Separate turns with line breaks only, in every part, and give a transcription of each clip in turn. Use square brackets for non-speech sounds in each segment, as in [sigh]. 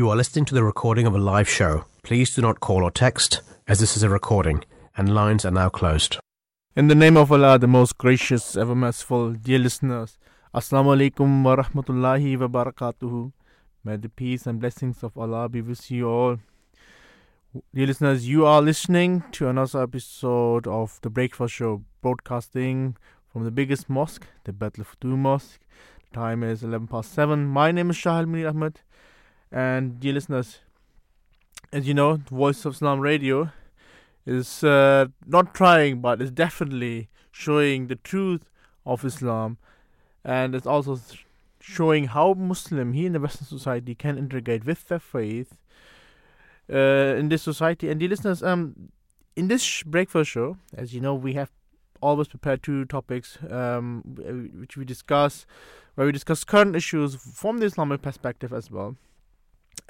You are listening to the recording of a live show. Please do not call or text, as this is a recording, and lines are now closed.
In the name of Allah, the most gracious, ever merciful, dear listeners, Assalamu alaikum wa rahmatullahi wa barakatuhu. May the peace and blessings of Allah be with you all. Dear listeners, you are listening to another episode of The Breakfast Show, broadcasting from the biggest mosque, the Baitul Futuh Mosque. The time is 11 past 7. My name is Shahil Munir Ahmed. And dear listeners, as you know, Voice of Islam Radio is uh, not trying, but is definitely showing the truth of Islam, and it's also showing how Muslim here in the Western society can integrate with their faith uh, in this society. And dear listeners, um, in this sh- breakfast show, as you know, we have always prepared two topics um, which we discuss, where we discuss current issues from the Islamic perspective as well.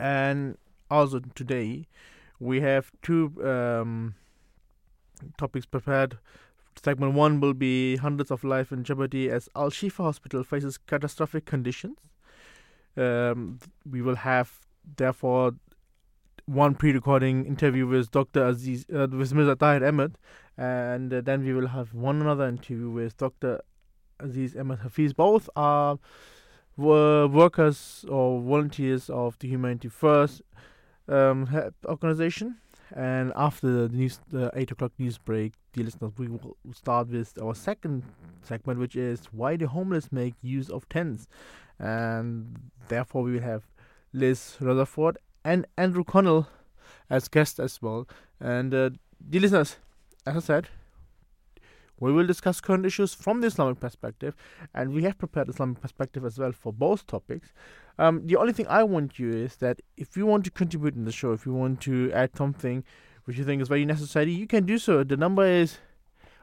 And also today, we have two um, topics prepared. Segment one will be hundreds of life in jeopardy as Al Shifa Hospital faces catastrophic conditions. Um, we will have therefore one pre-recording interview with Dr. Aziz uh, with Mirza Tahir Ahmed, and uh, then we will have one another interview with Dr. Aziz Ahmad Hafiz. Both are were workers or volunteers of the Humanity First um, organization. And after the news, the eight o'clock news break, dear listeners, we will start with our second segment, which is why the homeless make use of tents, and therefore we will have Liz Rutherford and Andrew Connell as guests as well. And uh, dear listeners, as I said, we will discuss current issues from the Islamic perspective, and we have prepared Islamic perspective as well for both topics. Um, the only thing I want you is that if you want to contribute in the show, if you want to add something which you think is very necessary, you can do so. The number is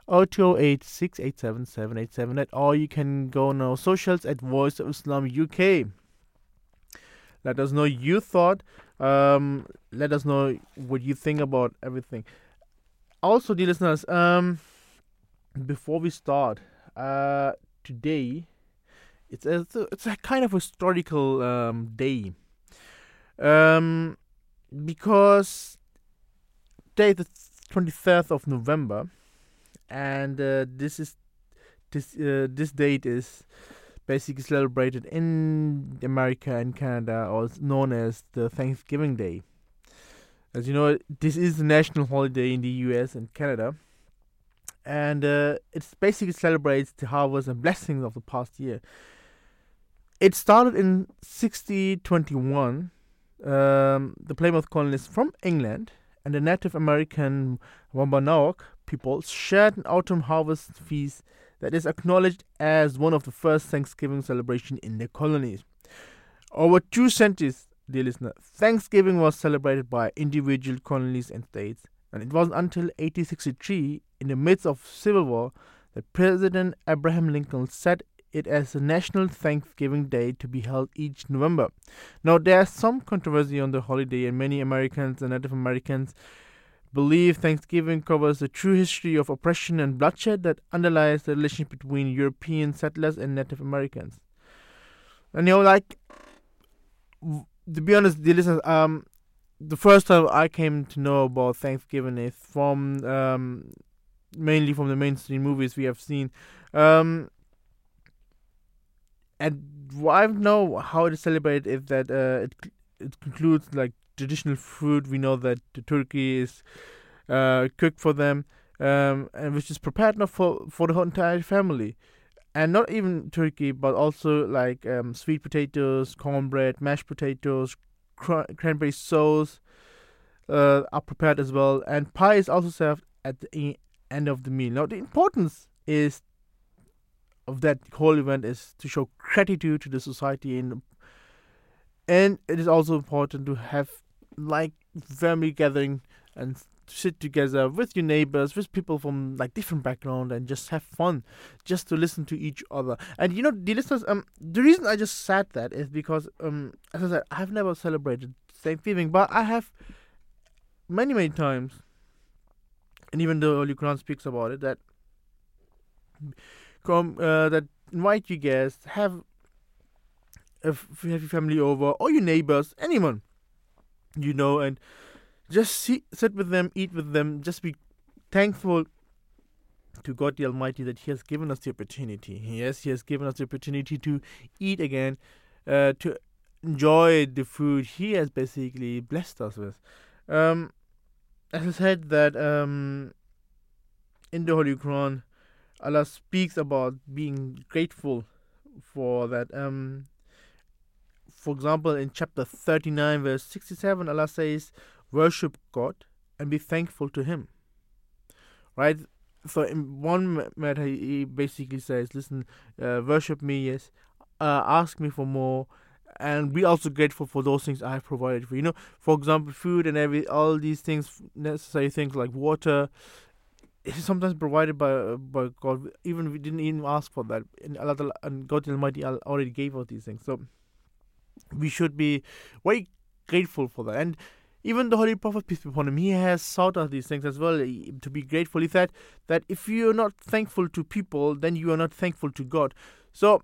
0208 687 787, or you can go on our socials at Voice of Islam UK. Let us know your thought. Um, let us know what you think about everything. Also, dear listeners, um, before we start, uh, today it's a it's a kind of historical um, day, um, because today the twenty third of November, and uh, this is this uh, this date is basically celebrated in America and Canada, or known as the Thanksgiving Day. As you know, this is a national holiday in the U.S. and Canada and uh, it basically celebrates the harvest and blessings of the past year. It started in 1621. Um, the Plymouth colonists from England and the Native American Wampanoag people shared an autumn harvest feast that is acknowledged as one of the first Thanksgiving celebrations in the colonies. Over two centuries, dear listener, Thanksgiving was celebrated by individual colonies and states, and it wasn't until 1863 in the midst of civil war that President Abraham Lincoln set it as a national Thanksgiving Day to be held each November. Now, there's some controversy on the holiday, and many Americans and Native Americans believe Thanksgiving covers the true history of oppression and bloodshed that underlies the relationship between European settlers and Native Americans. And you know, like, to be honest, the listeners, um, the first time I came to know about Thanksgiving is from um, mainly from the mainstream movies we have seen. Um, and I know how it is celebrated is that uh, it it includes like traditional food. We know that the turkey is uh, cooked for them, um, and which is prepared enough for for the whole entire family, and not even turkey, but also like um, sweet potatoes, cornbread, mashed potatoes, cr- cranberry sauce uh, are prepared as well, and pie is also served at the end of the meal. Now, the importance is of that whole event is to show gratitude to the society and and it is also important to have like family gathering and sit together with your neighbors with people from like different background and just have fun just to listen to each other and you know the listeners um the reason i just said that is because um as i said i've never celebrated thanksgiving but i have many many times and even the Holy Quran speaks about it that come uh, that invite your guests, have if have your family over or your neighbors, anyone, you know, and just see, sit with them, eat with them, just be thankful to God the Almighty that He has given us the opportunity. Yes, He has given us the opportunity to eat again, uh, to enjoy the food He has basically blessed us with. Um, as I said, that um, in the Holy Quran, Allah speaks about being grateful for that. Um, for example, in chapter 39, verse 67, Allah says, Worship God and be thankful to Him. Right? So, in one matter, he basically says, Listen, uh, worship me, yes, uh, ask me for more, and be also grateful for those things I have provided for you. know, for example, food and every all these things, necessary things like water, is sometimes provided by by God. Even we didn't even ask for that, and Allah and God Almighty already gave us these things. So we should be very grateful for that. And even the Holy Prophet, peace be upon him, he has sought out these things as well eh, to be grateful. He said that if you are not thankful to people, then you are not thankful to God. So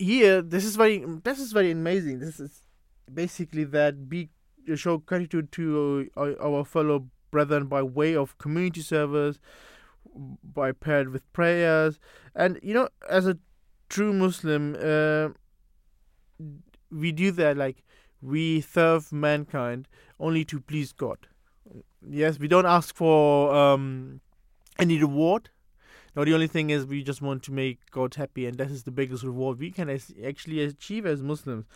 here, this is very, this is very amazing. This is basically that be show gratitude to our, our fellow brethren by way of community service, by paired with prayers, and you know, as a true Muslim, uh, we do that like we serve mankind only to please God. Yes, we don't ask for um, any reward. No, the only thing is we just want to make God happy, and that is the biggest reward we can actually achieve as Muslims.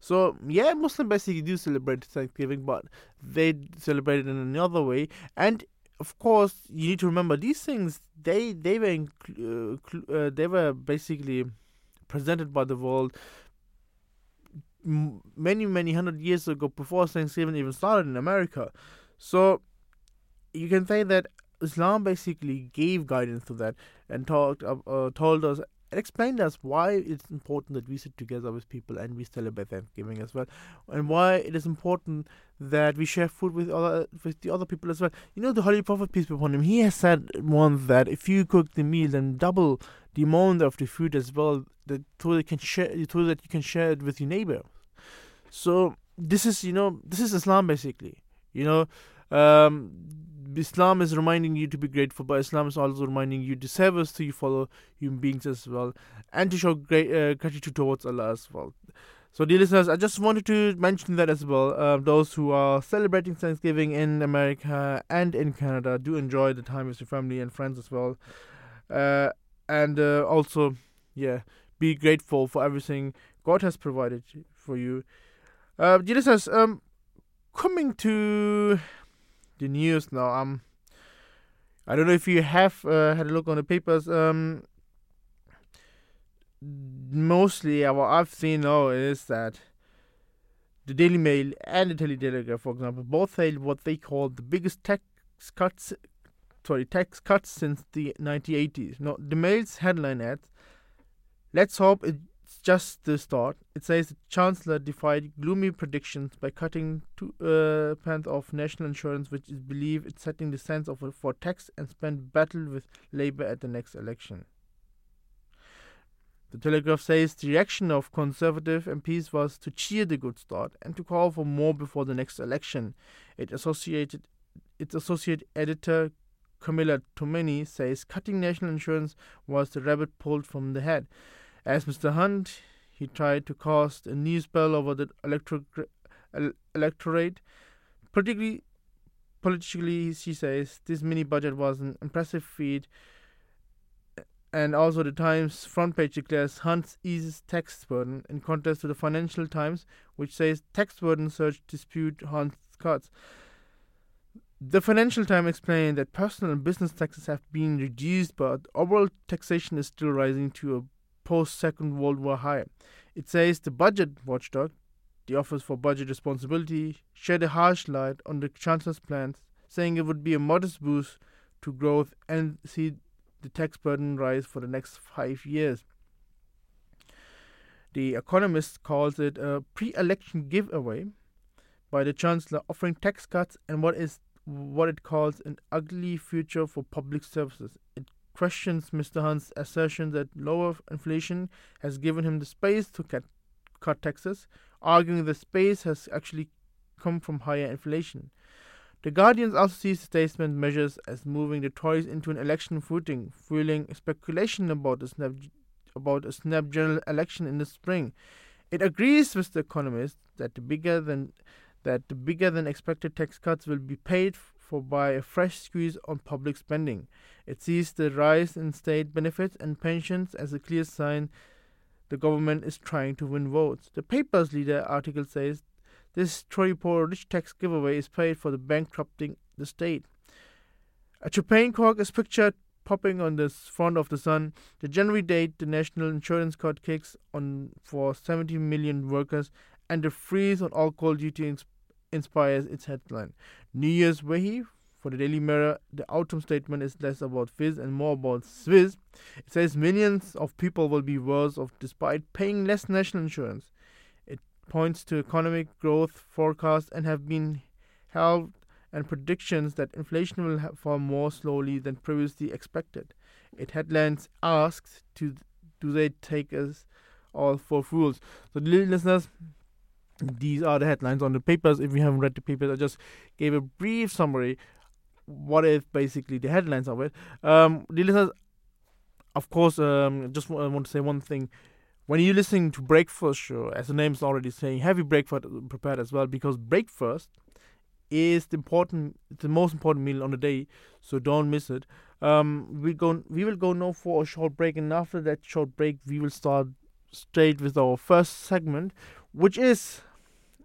So yeah, Muslims basically do celebrate Thanksgiving, but they celebrate it in another way. And of course, you need to remember these things. They they were uh, uh, they were basically presented by the world many many hundred years ago, before Thanksgiving even started in America. So you can say that Islam basically gave guidance to that and talked uh, uh, told us and explained us why it's important that we sit together with people and we celebrate Thanksgiving as well, and why it is important that we share food with other with the other people as well. You know, the Holy Prophet peace be upon him, he has said once that if you cook the meal, then double the amount of the food as well, that so that can share, so that you can share it with your neighbor. So this is you know this is Islam basically. You know, um, Islam is reminding you to be grateful, but Islam is also reminding you to serve us to your fellow human beings as well, and to show great uh, gratitude towards Allah as well. So, dear listeners, I just wanted to mention that as well. Uh, those who are celebrating Thanksgiving in America and in Canada do enjoy the time with your family and friends as well, uh, and uh, also, yeah, be grateful for everything God has provided for you. Uh, dear listeners, um, coming to the news now. Um, I don't know if you have uh, had a look on the papers. Um, mostly, uh, what I've seen now is that the Daily Mail and the Daily Telegraph, for example, both had what they call the biggest tax cuts. Sorry, tax cuts since the 1980s. Now, the Mail's headline adds, "Let's hope it just the start. It says the Chancellor defied gloomy predictions by cutting two uh, pence of national insurance, which is believed it's setting the sense of for tax and spend battle with Labour at the next election. The Telegraph says the reaction of Conservative MPs was to cheer the good start and to call for more before the next election. It associated its associate editor Camilla Tominey says cutting national insurance was the rabbit pulled from the head. As Mr. Hunt, he tried to cast a new spell over the electro- electorate. Particularly politically, she says this mini budget was an impressive feat. And also, the Times front page declares Hunt eases tax burden in contrast to the Financial Times, which says tax burden surge dispute Hunt's cuts. The Financial Times explained that personal and business taxes have been reduced, but overall taxation is still rising to a post Second World War high. It says the budget watchdog, the Office for Budget Responsibility, shed a harsh light on the Chancellor's plans, saying it would be a modest boost to growth and see the tax burden rise for the next five years. The Economist calls it a pre election giveaway by the Chancellor offering tax cuts and what is what it calls an ugly future for public services. Questions Mr. Hunt's assertion that lower inflation has given him the space to cut, cut taxes, arguing the space has actually come from higher inflation. The Guardian also sees the statement measures as moving the Tories into an election footing, fueling speculation about a snap, about a snap general election in the spring. It agrees with the economist that the bigger than that the bigger than expected tax cuts will be paid by a fresh squeeze on public spending. It sees the rise in state benefits and pensions as a clear sign the government is trying to win votes. The paper's leader article says this Tory poor rich tax giveaway is paid for the bankrupting the state. A champagne cork is pictured popping on the front of the Sun. The January date the national insurance cut kicks on for 70 million workers, and the freeze on alcohol duty ins- inspires its headline. New Year's Wahi for the Daily Mirror. The autumn statement is less about fizz and more about Swiss. It says millions of people will be worse off despite paying less national insurance It points to economic growth forecasts and have been held and predictions that inflation will fall more slowly than previously expected. It headlines asks to do they take us all for fools? So listeners, these are the headlines on the papers. If you haven't read the papers, I just gave a brief summary. What if basically the headlines of it? Um, dear listeners, of course, um, just I want to say one thing when you're listening to breakfast show, as the name is already saying, have your breakfast prepared as well because breakfast is the important, the most important meal on the day. So don't miss it. Um, we go, we will go now for a short break, and after that short break, we will start straight with our first segment, which is,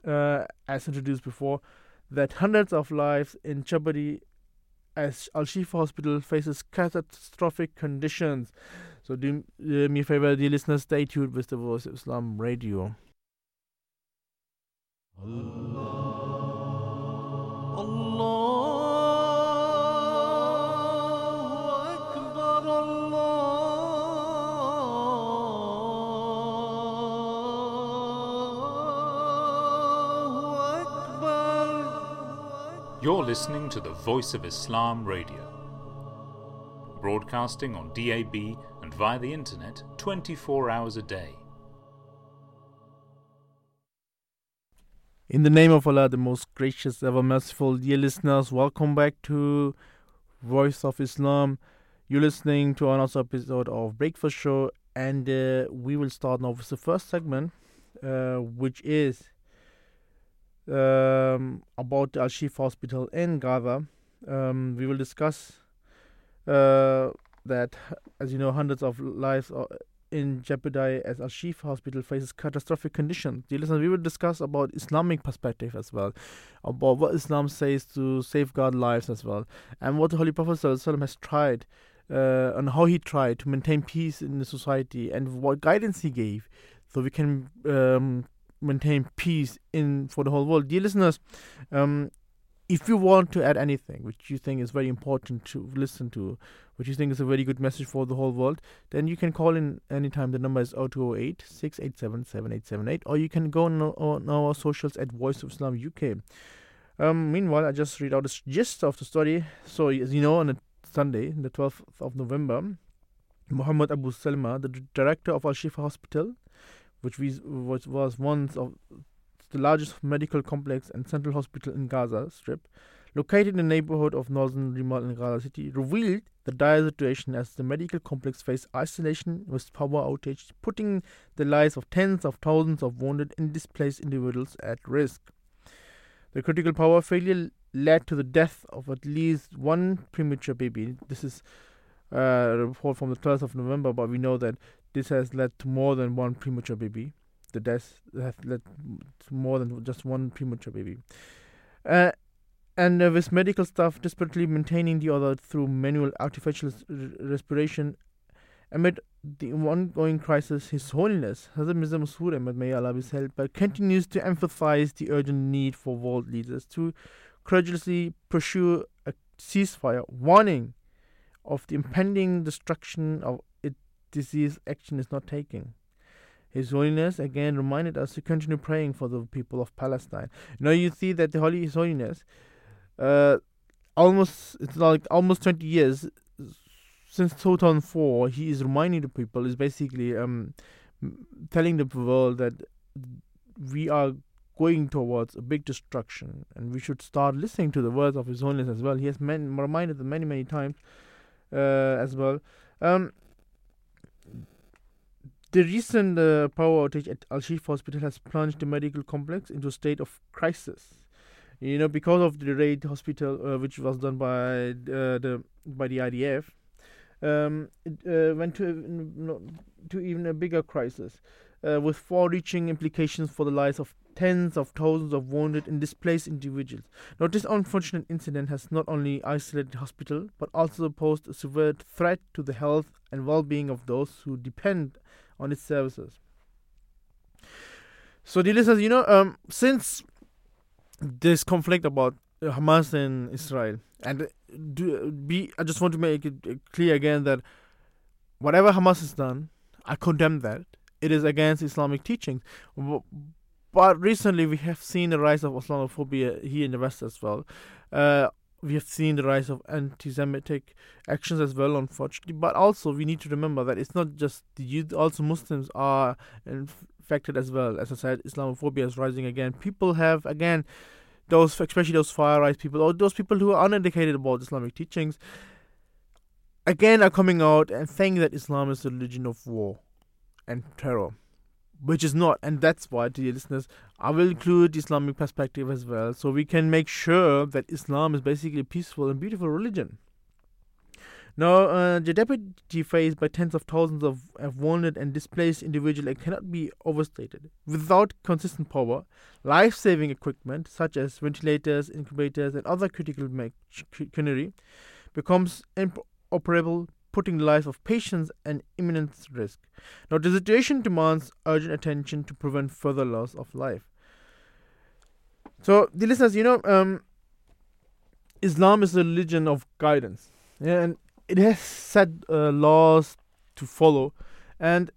uh, as introduced before, that hundreds of lives in jeopardy as Al Shifa Hospital faces catastrophic conditions. So do uh, me a favor, dear listeners, stay tuned with the Voice of Islam Radio. Allah. Allah.
You're listening to the Voice of Islam Radio, broadcasting on DAB and via the internet 24 hours a day.
In the name of Allah, the most gracious, ever merciful, dear listeners, welcome back to Voice of Islam. You're listening to another episode of Breakfast Show, and uh, we will start now with the first segment, uh, which is um, about Al Shifa Hospital in Gaza. Um, we will discuss uh, that, as you know, hundreds of lives are in jeopardy as Al Shifa Hospital faces catastrophic conditions. Dear listeners, we will discuss about Islamic perspective as well, about what Islam says to safeguard lives as well, and what the Holy Prophet has tried. Uh, and how he tried to maintain peace in the society and what guidance he gave so we can um, maintain peace in for the whole world. Dear listeners, um, if you want to add anything which you think is very important to listen to, which you think is a very good message for the whole world, then you can call in anytime. The number is 0208 687 7878, or you can go on, our socials at Voice of Islam UK. Um, meanwhile, I just read out the gist of the story. So, as you know, on a Sunday, the 12th of November, Muhammad Abu Salma, the director of Al Shifa Hospital, which, we, was one of the largest medical complex and central hospital in Gaza Strip, located in the neighborhood of northern Ramallah in Gaza City, revealed the dire situation as the medical complex faced isolation with power outage, putting the lives of tens of thousands of wounded and displaced individuals at risk. The critical power failure led to the death of at least one premature baby. This is uh, a report from the 12th of November, but we know that this has led to more than one premature baby. The death have led to more than just one premature baby. Uh, and uh, with medical staff desperately maintaining the other through manual artificial respiration amid the ongoing crisis, His Holiness Hazrat Mirza Masroor Ahmad, may Allah be help, continues to emphasize the urgent need for world leaders to courageously pursue a ceasefire, warning of the impending destruction of disease action is not taking. His Holiness again reminded us to continue praying for the people of Palestine. Know, you see that the Holy His Holiness, uh, almost it's like almost twenty years since 2004, he is reminding the people is basically um telling the world that we are going towards a big destruction, and we should start listening to the words of His Holiness as well. He has men, reminded them many, many times uh, as well. Um, the recent uh, power outage at Al Shifa Hospital has plunged the medical complex into a state of crisis. You know, because of the raid hospital, uh, which was done by uh, the by the IDF, um, it uh, went to to even a bigger crisis, uh, with far-reaching implications for the lives of tens of thousands of wounded and displaced individuals. Now, this unfortunate incident has not only isolated the hospital, but also posed a severe threat to the health and well-being of those who depend on its services. So, dear listeners, you know, um, since this conflict about Hamas and Israel, and do, be, I just want to make it clear again that whatever Hamas has done, I condemn that. It is against Islamic teachings. But recently, we have seen the rise of Islamophobia here in the West as well. Uh, we have seen the rise of anti-Semitic actions as well, unfortunately. But also, we need to remember that it's not just the youth; also Muslims are infected as well. As I said, Islamophobia is rising again. People have again those, especially those far right people, or those people who are uneducated about Islamic teachings, again are coming out and saying that Islam is a religion of war and terror, which is not. And that's why, dear listeners, I will include Islamic perspective as well, so we can make sure that Islam is basically a peaceful and beautiful religion. Now, uh, the deputy faced by tens of thousands of, of wounded and displaced individuals cannot be overstated. Without consistent power, life saving equipment such as ventilators, incubators, and other critical machinery becomes inoperable, putting the lives of patients at imminent risk. Now, the situation demands urgent attention to prevent further loss of life. So, the listeners, you know, um, Islam is a religion of guidance. Yeah, and it has set uh, laws to follow, and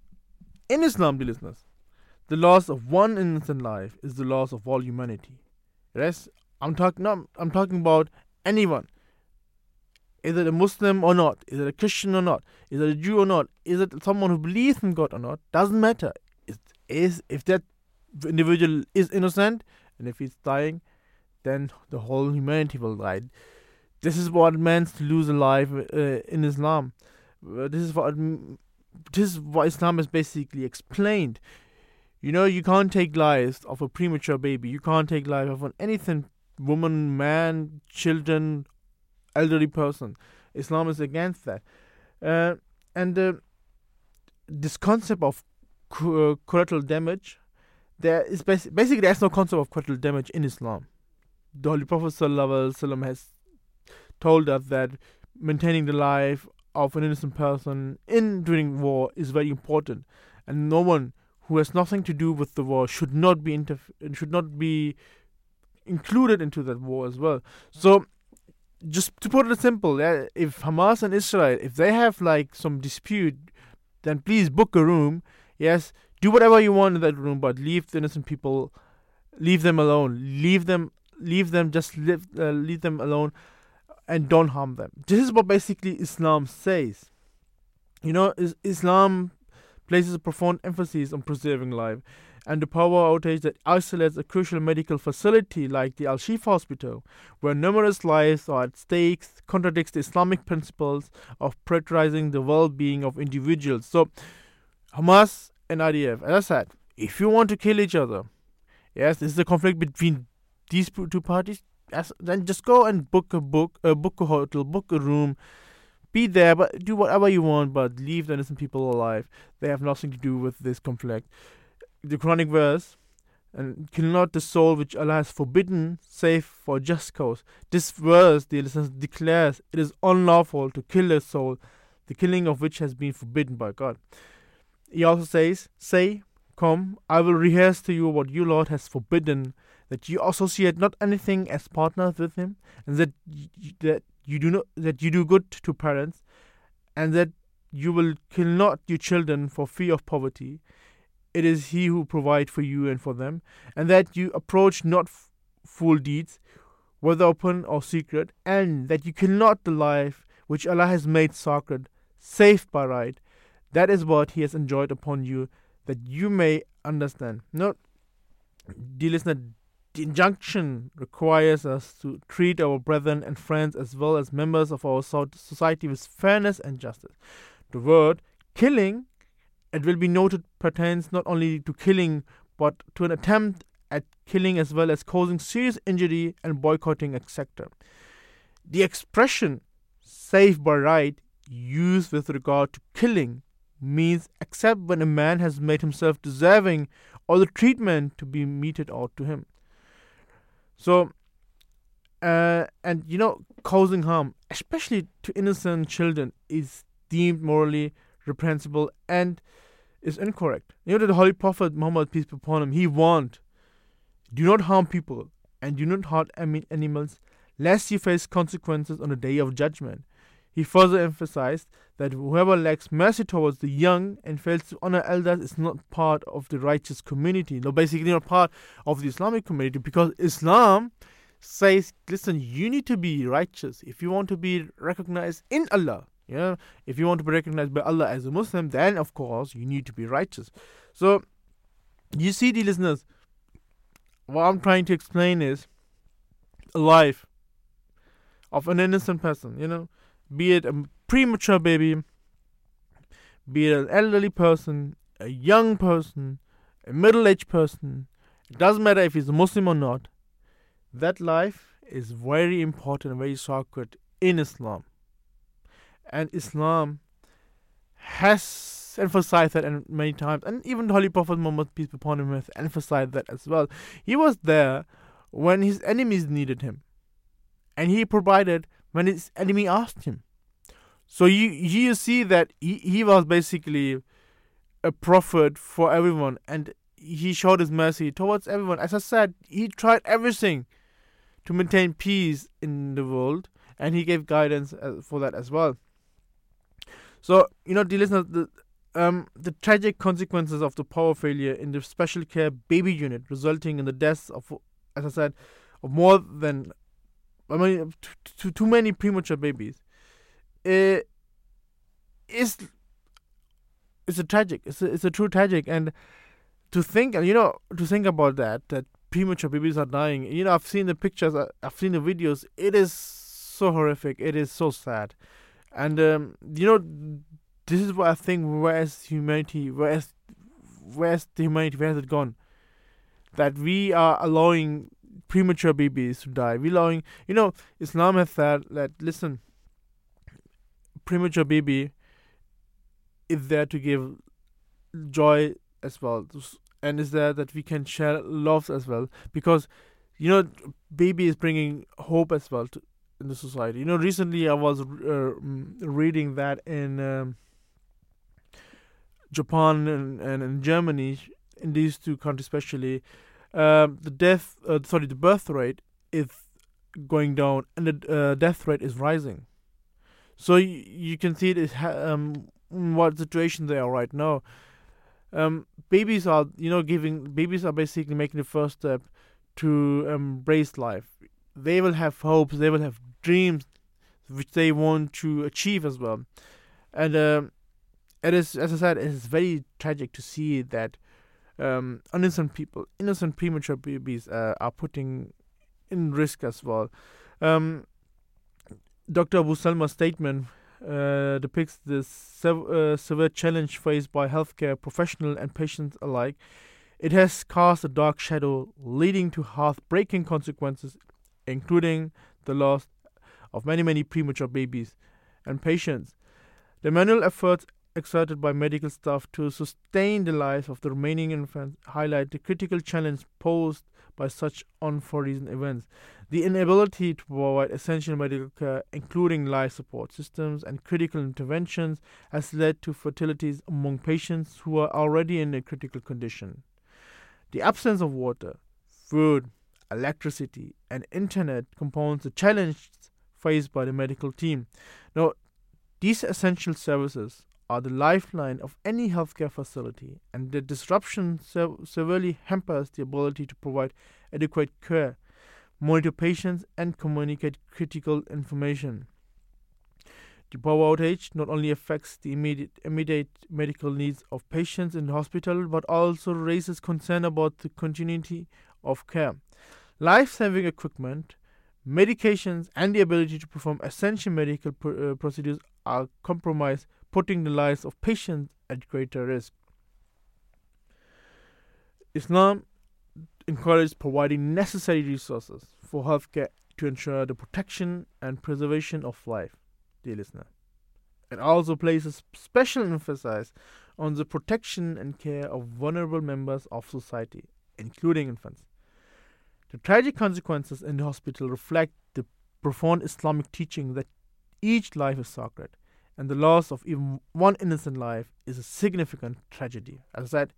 in Islam, the listeners, the loss of one innocent life is the loss of all humanity. Yes, I'm talking. No, I'm talking about anyone. Is it a Muslim or not? Is it a Christian or not? Is it a Jew or not? Is it someone who believes in God or not? Doesn't matter. It is if that individual is innocent and if he's dying, then the whole humanity will die. This is what it means to lose a life uh, in Islam. Uh, this is what this is what Islam has basically explained. You know, you can't take lives of a premature baby. You can't take life of an anything, woman, man, children, elderly person. Islam is against that. Uh, and uh, this concept of uh, collateral damage, there is basi- basically there's no concept of collateral damage in Islam. The Holy Prophet ﷺ has told us that maintaining the life of an innocent person in during war is very important, and no one who has nothing to do with the war should not be interf- should not be included into that war as well. So, just to put it simple, if Hamas and Israel, if they have like some dispute, then please book a room. Yes, do whatever you want in that room, but leave the innocent people, leave them alone. Leave them, leave them, just uh, leave them alone and don't harm them. This is what basically Islam says. You know, Islam places a profound emphasis on preserving life, and the power outage that isolates a crucial medical facility like the Al Shifa Hospital, where numerous lives are at stake, contradicts the Islamic principles of prioritizing the well being of individuals. So, Hamas and IDF, as I said, if you want to kill each other, yes, this is a conflict between these two parties, as, then just go and book a book, uh, book a hotel, book a room, be there, but do whatever you want, but leave the innocent people alive. They have nothing to do with this conflict. The Quranic verse, and kill not the soul which Allah has forbidden, save for just cause. This verse, the listeners, declares it is unlawful to kill a soul, the killing of which has been forbidden by God. He also says, Say, Come, I will rehearse to you what you, Lord, has forbidden that you associate not anything as partners with him, and that that you do not that you do good to parents, and that you will kill not your children for fear of poverty. It is He who provides for you and for them, and that you approach not f- fool deeds, whether open or secret, and that you kill not the life which Allah has made sacred, safe by right. That is what He has enjoyed upon you, that you may understand. Not, dear listener, the injunction requires us to treat our brethren and friends as well as members of our society with fairness and justice. The word killing, it will be noted, pertains not only to killing but to an attempt at killing as well as causing serious injury and boycotting, etc. The expression safe by right used with regard to killing means except when a man has made himself deserving of the treatment to be meted out to him. So, uh, and you know, causing harm, especially to innocent children, is deemed morally reprehensible and is incorrect. You know, that the Holy Prophet Muhammad, peace be upon him, he warned, do not harm people and do not hurt animals, lest you face consequences on the day of judgment. He further emphasized that whoever lacks mercy towards the young and fails to honor elders is not part of the righteous community, no, basically not part of the Islamic community, because Islam says, listen, you need to be righteous if you want to be recognized in Allah. Yeah, if you want to be recognized by Allah as a Muslim, then of course you need to be righteous. So, you see, the listeners, what I'm trying to explain is life of an innocent person, you know, be it a premature baby, be it an elderly person, a young person, a middle aged person, it doesn't matter if he's a Muslim or not, that life is very important and very sacred in Islam. And Islam has emphasized that many times, and even the Holy Prophet Muhammad, peace be upon him, has emphasized that as well. He was there when his enemies needed him, and he provided when his enemy asked him. So you you see that he, he was basically a prophet for everyone and he showed his mercy towards everyone. As I said, he tried everything to maintain peace in the world and he gave guidance uh, for that as well. So, you know, the listeners, the, um, the tragic consequences of the power failure in the special care baby unit, resulting in the deaths of, as I said, of more than I mean, too, too many premature babies. It is it's a tragic. It's a, it's a true tragic, and to think, and you know, to think about that, that premature babies are dying. You know, I've seen the pictures, uh, I've seen the videos. It is so horrific. It is so sad, and um, you know, this is what I think. Where's humanity? Where's where's the humanity? Where has it gone? That we are allowing premature babies to die. We allowing, you know, Islam has said that listen, premature baby is there to give joy as well, and is there that we can share love as well because you know baby is bringing hope as well to in the society. You know, recently I was uh, mm, reading that in um, Japan and, and in Germany, in these two countries especially, um, the death, uh, sorry, the birth rate is going down and the uh, death rate is rising. So you, you can see it ha- um, what situation they are right now. Um, babies are, you know, giving babies are basically making the first step to embrace life. They will have hopes, they will have dreams, which they want to achieve as well. And um, it is, as I said, it is very tragic to see that um, innocent people, innocent premature babies, uh, are putting in risk as well. Um, Dr. Abu Salma's statement uh, depicts the sev- uh, severe challenge faced by healthcare professionals and patients alike. It has cast a dark shadow, leading to heartbreaking consequences, including the loss of many, many premature babies and patients. The manual efforts exerted by medical staff to sustain the lives of the remaining infants highlight the critical challenge posed by such unforeseen events. The inability to provide essential medical care, including life support systems and critical interventions, has led to fatalities among patients who are already in a critical condition. The absence of water, food, electricity, and internet compounds the challenges faced by the medical team. Now, these essential services are the lifeline of any healthcare facility, and the disruption se- severely hampers the ability to provide adequate care, monitor patients, and communicate critical information. The power outage not only affects the immediate, immediate medical needs of patients in the hospital, but also raises concern about the continuity of care. Life saving equipment, medications, and the ability to perform essential medical pr- uh, procedures are compromised, putting the lives of patients at greater risk. Islam encourages providing necessary resources for healthcare to ensure the protection and preservation of life, dear listener. It also places special emphasis on the protection and care of vulnerable members of society, including infants. The tragic consequences in the hospital reflect the profound Islamic teaching that each life is sacred, and the loss of even one innocent life is a significant tragedy. As I said,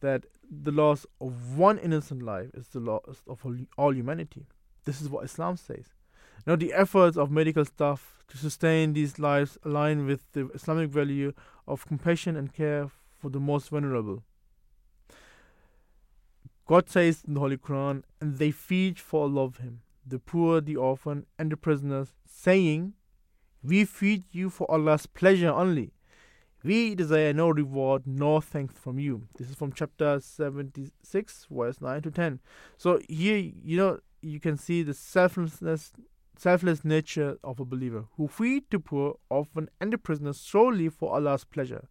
that the loss of one innocent life is the loss of all humanity. This is what Islam says. Now, the efforts of medical staff to sustain these lives align with the Islamic value of compassion and care for the most vulnerable. God says in the Holy Quran, and they feed for Allah of Him, the poor, the orphan, and the prisoners, saying, We feed you for Allah's pleasure only. We desire no reward nor thanks from you. This is from chapter 76, verse 9 to 10. So here, you know, you can see the selflessness selfless nature of a believer who feed the poor, orphan, and the prisoners solely for Allah's pleasure,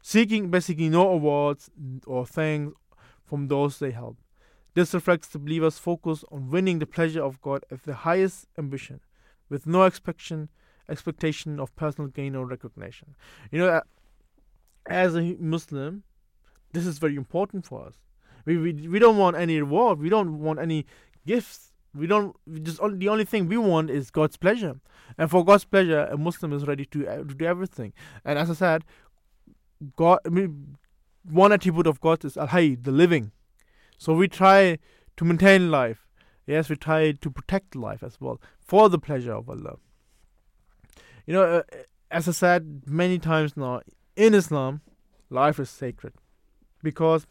seeking basically no awards or thanks from those they help. This reflects the believer's focus on winning the pleasure of God as the highest ambition, with no expectation expectation of personal gain or recognition. You know, as a Muslim, this is very important for us. We, we, we don't want any reward. We don't want any gifts we don't we just the only thing we want is God's pleasure, and for God's pleasure, a Muslim is ready to, uh, to do everything. And as I said, God, I mean, one attribute of God is Al Hayy, the living. So we try to maintain life. Yes, we try to protect life as well for the pleasure of Allah. You know, uh, as I said many times now, in Islam, life is sacred because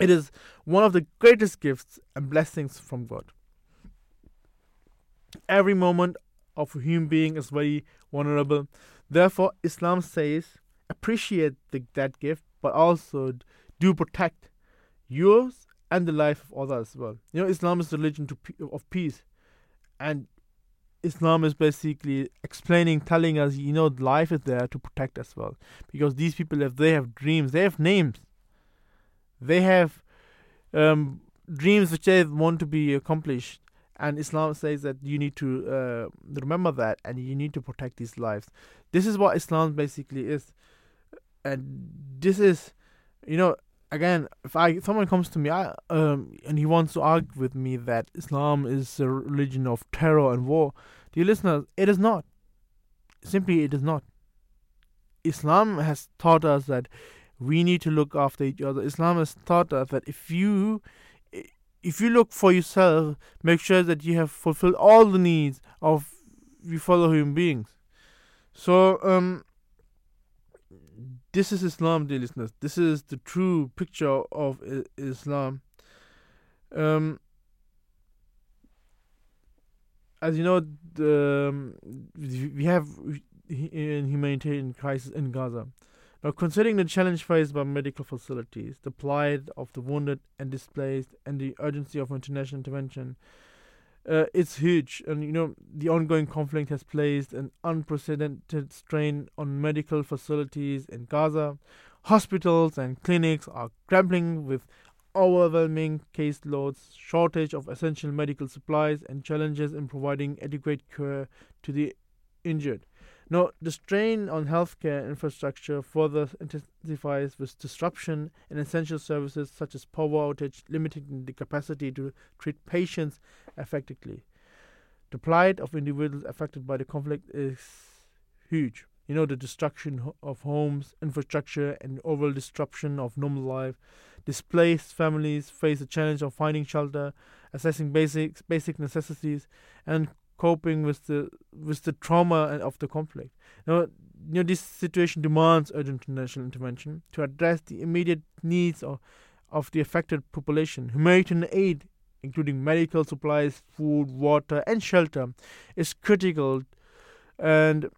it is one of the greatest gifts and blessings from God every moment of a human being is very vulnerable. Therefore, Islam says appreciate the, that gift, but also do protect yours and the life of others as well. You know, Islam is religion to, of peace, and Islam is basically explaining, telling us, you know, life is there to protect as well, because these people, if they have dreams, they have names, they have um, dreams which they want to be accomplished. And Islam says that you need to uh, remember that and you need to protect these lives. This is what Islam basically is, and this is, you know, again, if I someone comes to me, I, um, and he wants to argue with me that Islam is a religion of terror and war, dear listeners, it is not. Simply, it is not. Islam has taught us that we need to look after each other. Islam has taught us that if you if you look for yourself, make sure that you have fulfilled all the needs of your fellow human beings. So, um, this is Islam, dear listeners. This is the true picture of Islam. Um, as you know, the, um, we have a humanitarian crisis in Gaza. Now, considering the challenge faced by medical facilities, the plight of the wounded and displaced, and the urgency of international intervention, uh, it's huge. And you know, the ongoing conflict has placed an unprecedented strain on medical facilities in Gaza. Hospitals and clinics are grappling with overwhelming caseloads, shortage of essential medical supplies, and challenges in providing adequate care to the injured. Now, the strain on healthcare infrastructure further intensifies with disruption in essential services such as power outage, limiting the capacity to treat patients effectively. The plight of individuals affected by the conflict is huge. You know, the destruction of homes, infrastructure, and overall disruption of normal life. Displaced families face the challenge of finding shelter, assessing basic, basic necessities, and coping with the with the trauma of the conflict. Now, you know, this situation demands urgent international intervention to address the immediate needs of, of the affected population. Humanitarian aid, including medical supplies, food, water, and shelter, is critical and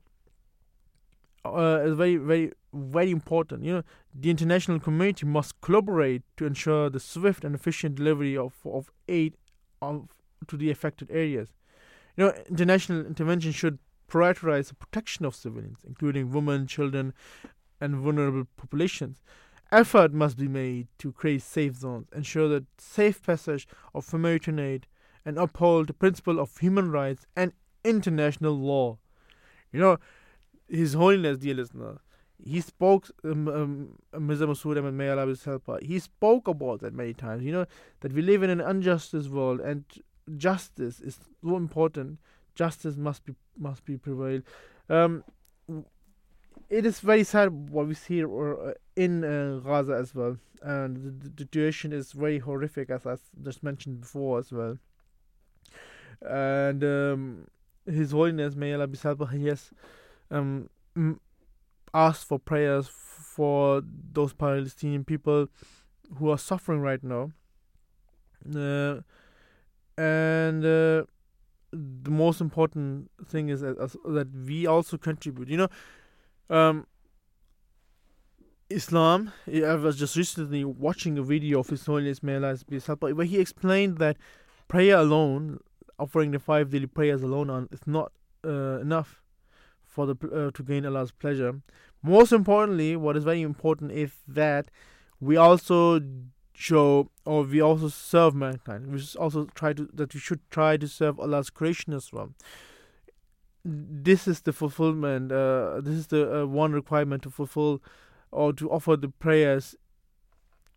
uh, is very, very, very important. You know, the international community must collaborate to ensure the swift and efficient delivery of, of aid of to the affected areas. You know, international intervention should prioritize the protection of civilians, including women, children, and vulnerable populations. Effort must be made to create safe zones, ensure the safe passage of humanitarian aid, and uphold the principle of human rights and international law. You know, His Holiness, dear listener, he spoke, um, um, Mirza Masroor Ahmad, may Allah help he spoke about that many times. You know, that we live in an unjust world and justice is so important. Justice must be must be prevailed. Um, it is very sad what we see uh, in uh, Gaza as well, and the, the, situation is very horrific, as I just mentioned before as well. And um, His Holiness, may Allah be he has um, asked for prayers for those Palestinian people who are suffering right now. Uh, and uh, the most important thing is that, that we also contribute. You know, um, Islam. I was just recently watching a video of His Holiness May Allah be where he explained that prayer alone, offering the five daily prayers alone, is not uh, enough for the uh, to gain Allah's pleasure. Most importantly, what is very important is that we also show or we also serve mankind. We also try to that we should try to serve Allah's creation as well. This is the fulfillment. Uh, this is the uh, one requirement to fulfill or to offer the prayers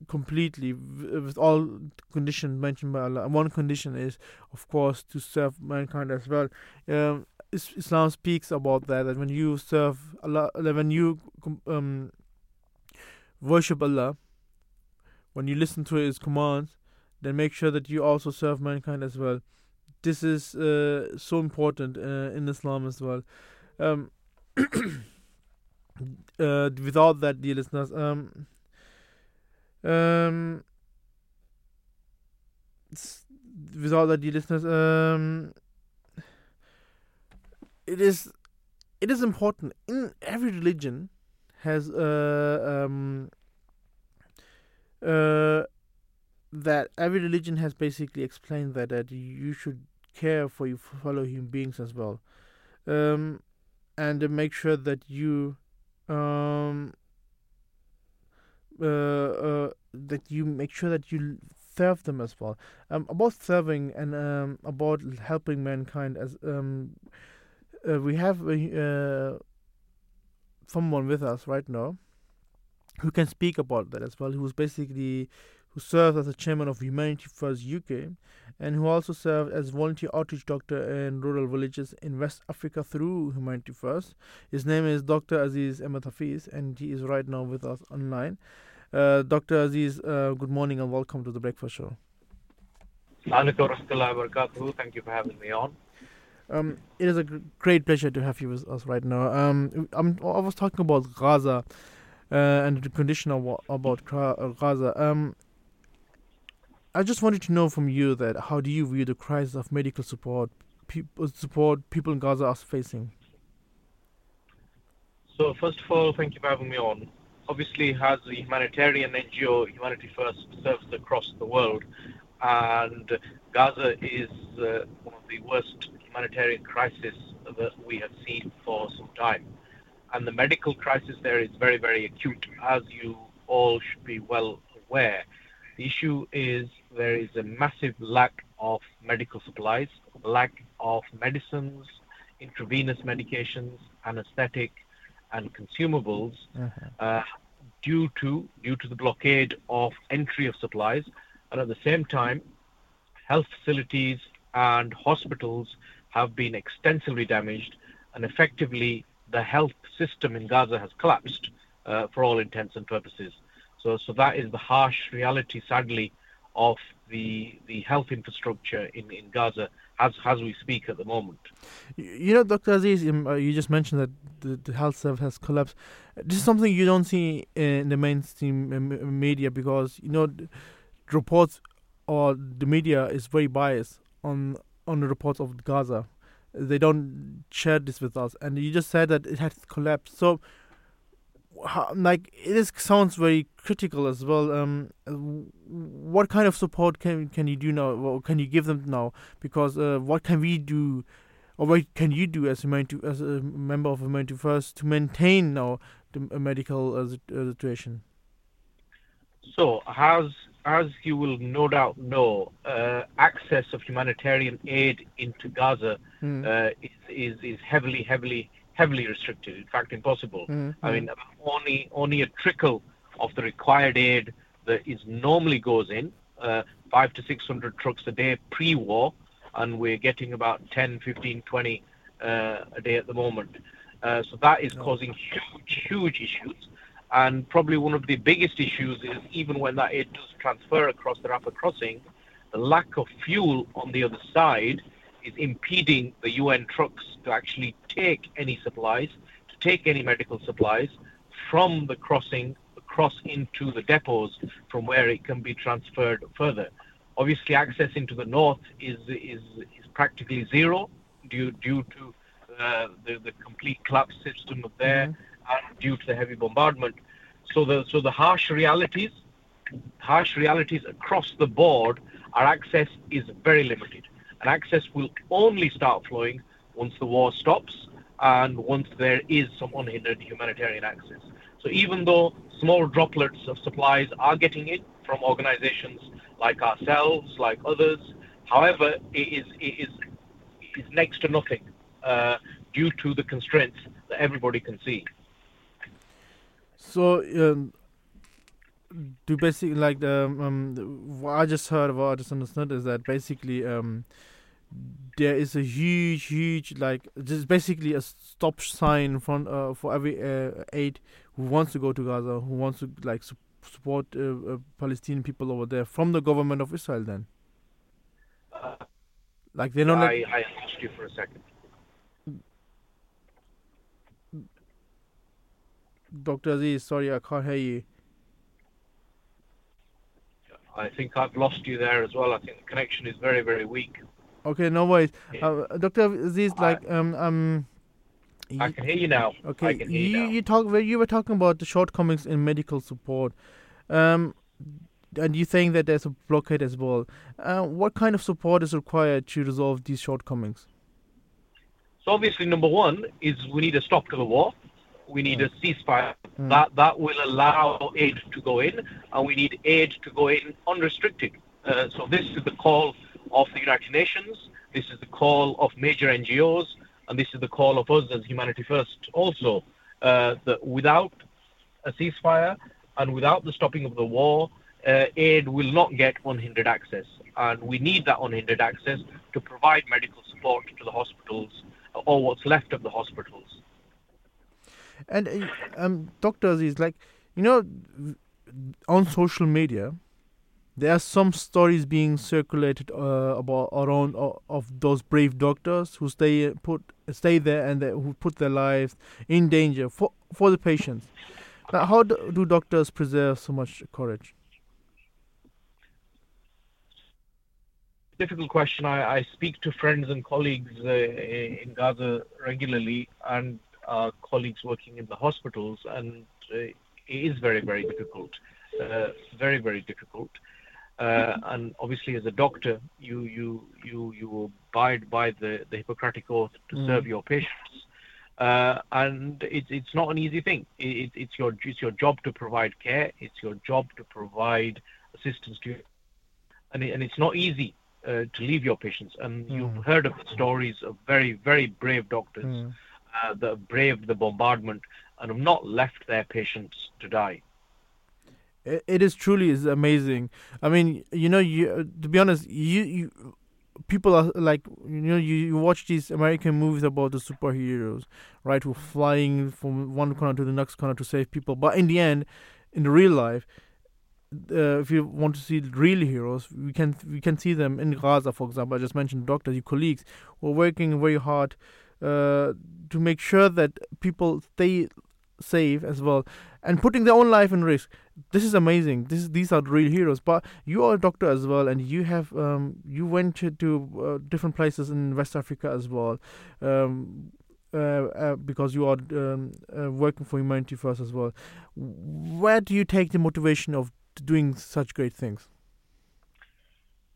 completely with all conditions mentioned by Allah. And one condition is, of course, to serve mankind as well. Um, Islam speaks about that that when you serve Allah, when you um, worship Allah, when you listen to His commands, then make sure that you also serve mankind as well. This is uh, so important uh, in Islam as well. Um, [coughs] uh, without that, dear listeners, um, um, without that, dear listeners, um, it is it is important in every religion has uh, um, uh, that every religion has basically explained that that you should care for your fellow human beings as well, um, and make sure that you um, uh, uh, that you make sure that you serve them as well. Um, about serving and um, about helping mankind as um, uh, we have uh, someone with us right now who can speak about that as well. Who's basically who serves as a chairman of Humanity First UK, and who also served as volunteer outreach doctor in rural villages in West Africa through Humanity First. His name is Dr. Aziz Ahmad Hafiz, and he is right now with us online. Uh, Dr. Aziz, uh, good morning and welcome to the Breakfast Show.
Thank you for having me on.
Um, it is a great pleasure to have you with us right now. Um, I'm, I was talking about Gaza uh, and the condition of, about Gaza. Um, I just wanted to know from you that how do you view the crisis of medical support people support people in Gaza are facing?
So first of all, thank you for having me on. Obviously, as a humanitarian NGO, Humanity First serves across the world, and Gaza is uh, one of the worst humanitarian crisis that we have seen for some time. And the medical crisis there is very, very acute, as you all should be well aware. The issue is there is a massive lack of medical supplies, lack of medicines, intravenous medications, anesthetic, and consumables uh-huh. uh, due to due to the blockade of entry of supplies, and at the same time, health facilities and hospitals have been extensively damaged, and effectively the health system in Gaza has collapsed uh, for all intents and purposes. So, so that is the harsh reality, sadly, of the the health infrastructure in, in Gaza as as we speak at the moment.
You know, Dr. Aziz, um, uh, you just mentioned that the, the health service has collapsed. This is something you don't see in the mainstream um, media because you know reports or the media is very biased on on the reports of Gaza. They don't share this with us, and you just said that it has collapsed. So, like it sounds very critical as well. Um, what kind of support can can you do now? Or can you give them now? Because uh, what can we do, or what can you do as a as a member of Humanity First to maintain now the medical uh, uh, situation?
So, as as you will no doubt know, uh, access of humanitarian aid into Gaza mm. uh, is, is, is heavily, heavily, heavily restricted. In fact, impossible. Mm-hmm. I mean, only only a trickle of the required aid that is normally goes in, uh, five to six hundred trucks a day pre-war, and we're getting about 10, 15, 20 uh, a day at the moment. Uh, so that is causing huge, huge issues. And probably one of the biggest issues is even when that aid does transfer across the Rafah crossing, the lack of fuel on the other side is impeding the UN trucks to actually take any supplies, to take any medical supplies from the crossing across into the depots from where it can be transferred further. Obviously, access into the north is is, is practically zero due due to uh, the the complete collapse system there. Mm-hmm and due to the heavy bombardment. So the so the harsh realities, harsh realities across the board, our access is very limited, and access will only start flowing once the war stops and once there is some unhindered humanitarian access. So even though small droplets of supplies are getting in from organizations like ourselves, like others, however, it is it is is next to nothing uh, due to the constraints that everybody can see.
So, um, do basically like the um, what I just heard, what I just understood is that basically um, there is a huge, huge like just basically a stop sign from uh, for every uh, aid who wants to go to Gaza, who wants to like su- support uh, uh Palestinian people over there from the government of Israel. Then, like they're not.
I, I lost you for a second.
Dr. Aziz, sorry, I can't hear you.
I think I've lost you there as well. I think the connection is very, very weak.
Okay, no worries. Uh, Dr. Aziz, like, um, um,
I can hear you now.
Okay, you, you, you talk. You were talking about the shortcomings in medical support, um, and you saying that there's a blockade as well. Uh, what kind of support is required to resolve these shortcomings?
So obviously, number one is we need a stop to the war we need a ceasefire. Mm. That that will allow aid to go in, and we need aid to go in unrestricted. Uh, so this is the call of the United Nations. This is the call of major NGOs, and this is the call of us as Humanity First also. Uh, that without a ceasefire and without the stopping of the war, uh, aid will not get unhindered access, and we need that unhindered access to provide medical support to the hospitals or what's left of the hospitals.
And uh, um, doctors is like, you know, on social media, there are some stories being circulated uh, about around uh, of those brave doctors who stay put stay there and they, who put their lives in danger for for the patients. Now, how do, do doctors preserve so much courage?
Difficult question. I, I speak to friends and colleagues uh, in Gaza regularly, and our colleagues working in the hospitals, and uh, it is very, very difficult. Uh, very, very difficult. Uh, and obviously, as a doctor, you you you you abide by the, the Hippocratic oath to mm. serve your patients, uh, and it's it's not an easy thing. It, it's your it's your job to provide care. It's your job to provide assistance to, you. and it, and it's not easy uh, to leave your patients. And mm. you've heard of the stories of very very brave doctors. Mm uh, that have braved the bombardment and have not left their patients to die.
It is truly is amazing. I mean, you know, you to be honest, you you people are like you know you, you watch these American movies about the superheroes, right? Who flying from one corner to the next corner to save people, but in the end, in the real life, uh, if you want to see real heroes, we can we can see them in Gaza, for example. I just mentioned doctors, your colleagues, who are working very hard uh, to make sure that people stay safe as well and putting their own life in risk this is amazing this these are real heroes but you are a doctor as well and you have um, you went to, to uh, different places in west africa as well um, uh, uh, because you are um, uh, working for humanity first as well. Where do you take the motivation of doing such great things?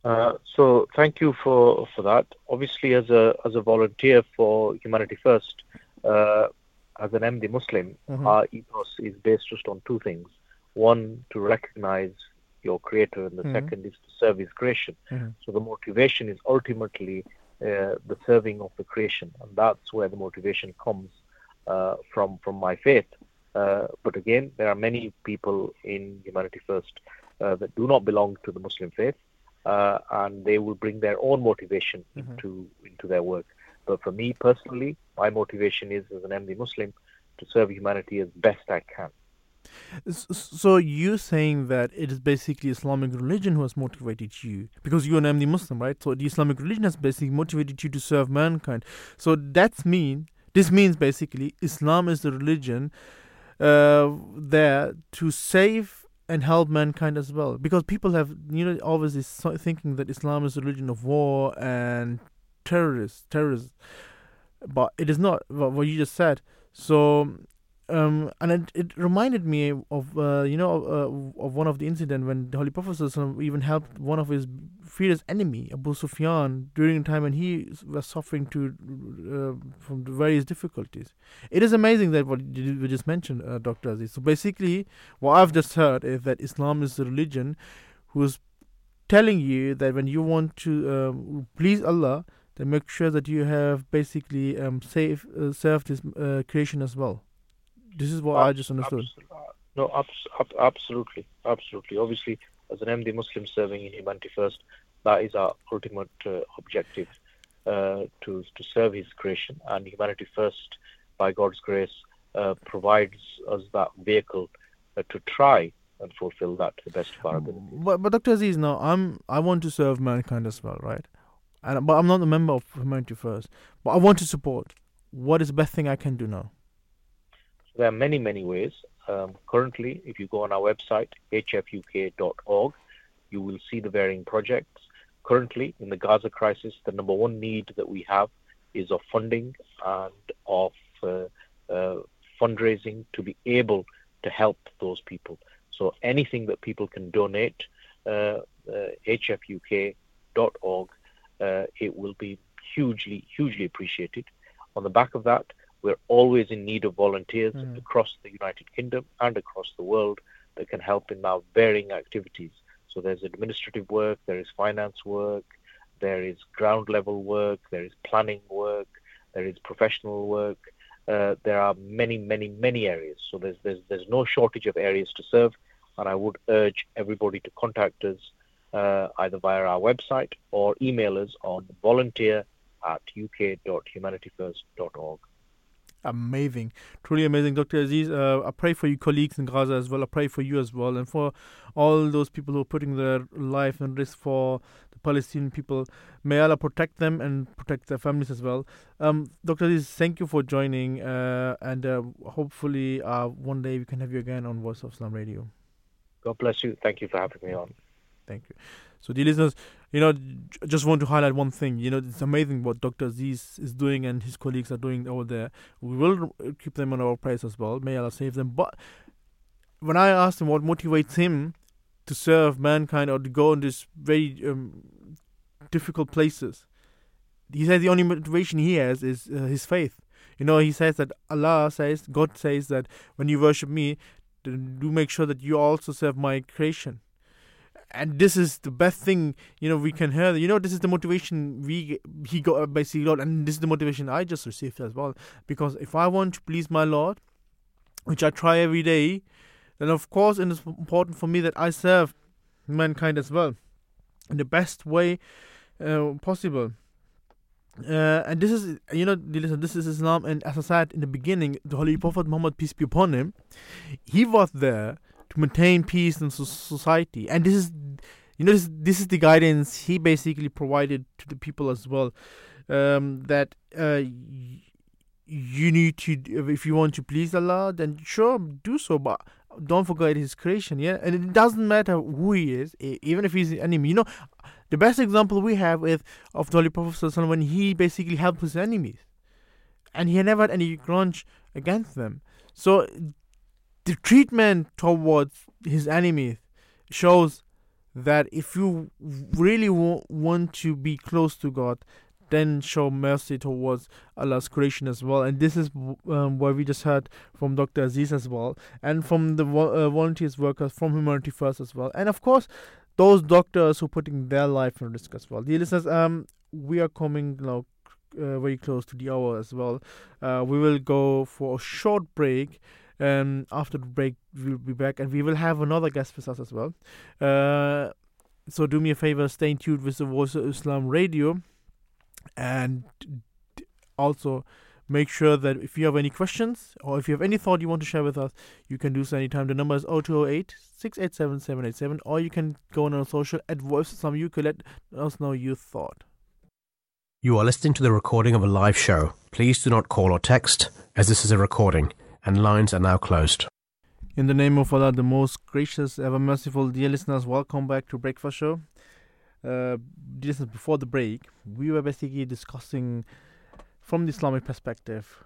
Uh, so thank you for, for that. Obviously, as a as a volunteer for Humanity First, uh, as an Ahmadi Muslim,
Mhm.
our ethos is based just on two things: one, to recognize your Creator, and the
Mhm.
second is to serve His creation.
Mhm.
So the motivation is ultimately uh, the serving of the creation, and that's where the motivation comes uh, from from my faith. Uh, but again, there are many people in Humanity First uh, that do not belong to the Muslim faith, uh, and they will bring their own motivation
Mhm.
into into their work. But for me personally, my motivation is as an Ahmadi Muslim to serve humanity as best I can.
So you're saying that it is basically Islamic religion who has motivated you because you're an Ahmadi Muslim, right? So the Islamic religion has basically motivated you to serve mankind. So that's mean this means basically Islam is the religion uh, there to save and help mankind as well. Because people have you know always thinking that Islam is a religion of war and terrorists, terrorists, but it is not. What you just said. So um, and it, it reminded me of uh, you know uh, of one of the incident when the Holy Prophet even helped one of his fiercest enemy Abu Sufyan during a time when he was suffering to uh, from various difficulties. It is amazing that what you you just mentioned, uh, Doctor Aziz. So basically, what I've just heard is that Islam is the religion who's telling you that when you want to um, please Allah, then make sure that you have basically um, save, uh, served His uh, creation as well. This is what I just understood.
Uh, no, abs- ab- absolutely, absolutely. Obviously, as an Ahmadi Muslim serving in Humanity First, that is our ultimate uh, objective uh, to to serve His creation, and Humanity First, by God's grace, uh, provides us that vehicle uh, to try and fulfill that to the best of our ability.
But, but Dr. Aziz, now I'm I want to serve mankind as well, right? And but I'm not a member of Humanity First. But I want to support. What is the best thing I can do now?
There are many, many ways. Um, currently, if you go on our website, hfuk.org, you will see the varying projects. Currently, in the Gaza crisis, the number one need that we have is of funding and of uh, uh, fundraising to be able to help those people. So anything that people can donate, uh, uh, hfuk.org, uh, it will be hugely, hugely appreciated. On the back of that, we're always in need of volunteers
Mhm.
across the United Kingdom and across the world that can help in our varying activities. So there's administrative work, there is finance work, there is ground level work, there is planning work, there is professional work. Uh, there are many, many, many areas. So there's, there's there's no shortage of areas to serve, and I would urge everybody to contact us uh, either via our website or email us on volunteer at uk.humanityfirst.org.
Amazing, truly amazing, Dr. Aziz. Uh, I pray for your colleagues in Gaza as well. I pray for you as well, and for all those people who are putting their life in risk for the Palestinian people. May Allah protect them and protect their families as well. Um, Dr. Aziz, thank you for joining, uh, and uh, hopefully, uh, one day we can have you again on Voice of Islam Radio.
God bless you. Thank you for having me on.
Thank you. So, dear listeners, you know, just want to highlight one thing. You know, it's amazing what Dr. Aziz is doing and his colleagues are doing over there. We will keep them on our prayers as well. May Allah save them. But when I asked him what motivates him to serve mankind or to go in these very um, difficult places, he says the only motivation he has is uh, his faith. You know, he says that Allah says, God says that when you worship me, do make sure that you also serve my creation and this is the best thing you know we can hear you know this is the motivation we he got basically got and this is the motivation i just received as well because if i want to please my lord which i try every day then of course it is important for me that i serve mankind as well in the best way uh, possible uh, and this is, you know, this is Islam. And as I said in the beginning, the Holy Prophet Muhammad, peace be upon him, he was there to maintain peace in so- society. And this is, you know, this, this is the guidance he basically provided to the people as well. Um, that uh, you need to, if you want to please Allah, then sure, do so. But don't forget His creation, yeah. And it doesn't matter who He is, even if He's an enemy. You know, the best example we have is of the Holy Prophet when he basically helped his enemies. and he never had any grudge against them. So the treatment towards his enemies shows that if you really want to be close to God, then show mercy towards Allah's creation as well. And this is um, what we just heard from Dr. Aziz as well, and from the uh, volunteers workers from Humanity First as well. And of course, those doctors who putting their life in risk as well. Dear listeners, um, we are coming now uh, very close to the hour as well. Uh, we will go for a short break. Um, after the break, we'll be back and we will have another guest with us as well. Uh, so do me a favor, stay tuned with the Voice of Islam radio and also make sure that if you have any questions or if you have any thought you want to share with us, you can do so anytime. The number is 0208 687 787, or you can go on our social at Voice Islam UK. Let us know your thought.
You are listening to the recording of a live show. Please do not call or text, as this is a recording, and lines are now closed.
In the name of Allah, the most gracious, ever merciful, dear listeners, welcome back to Breakfast Show uh, just before the break, we were basically discussing from the Islamic perspective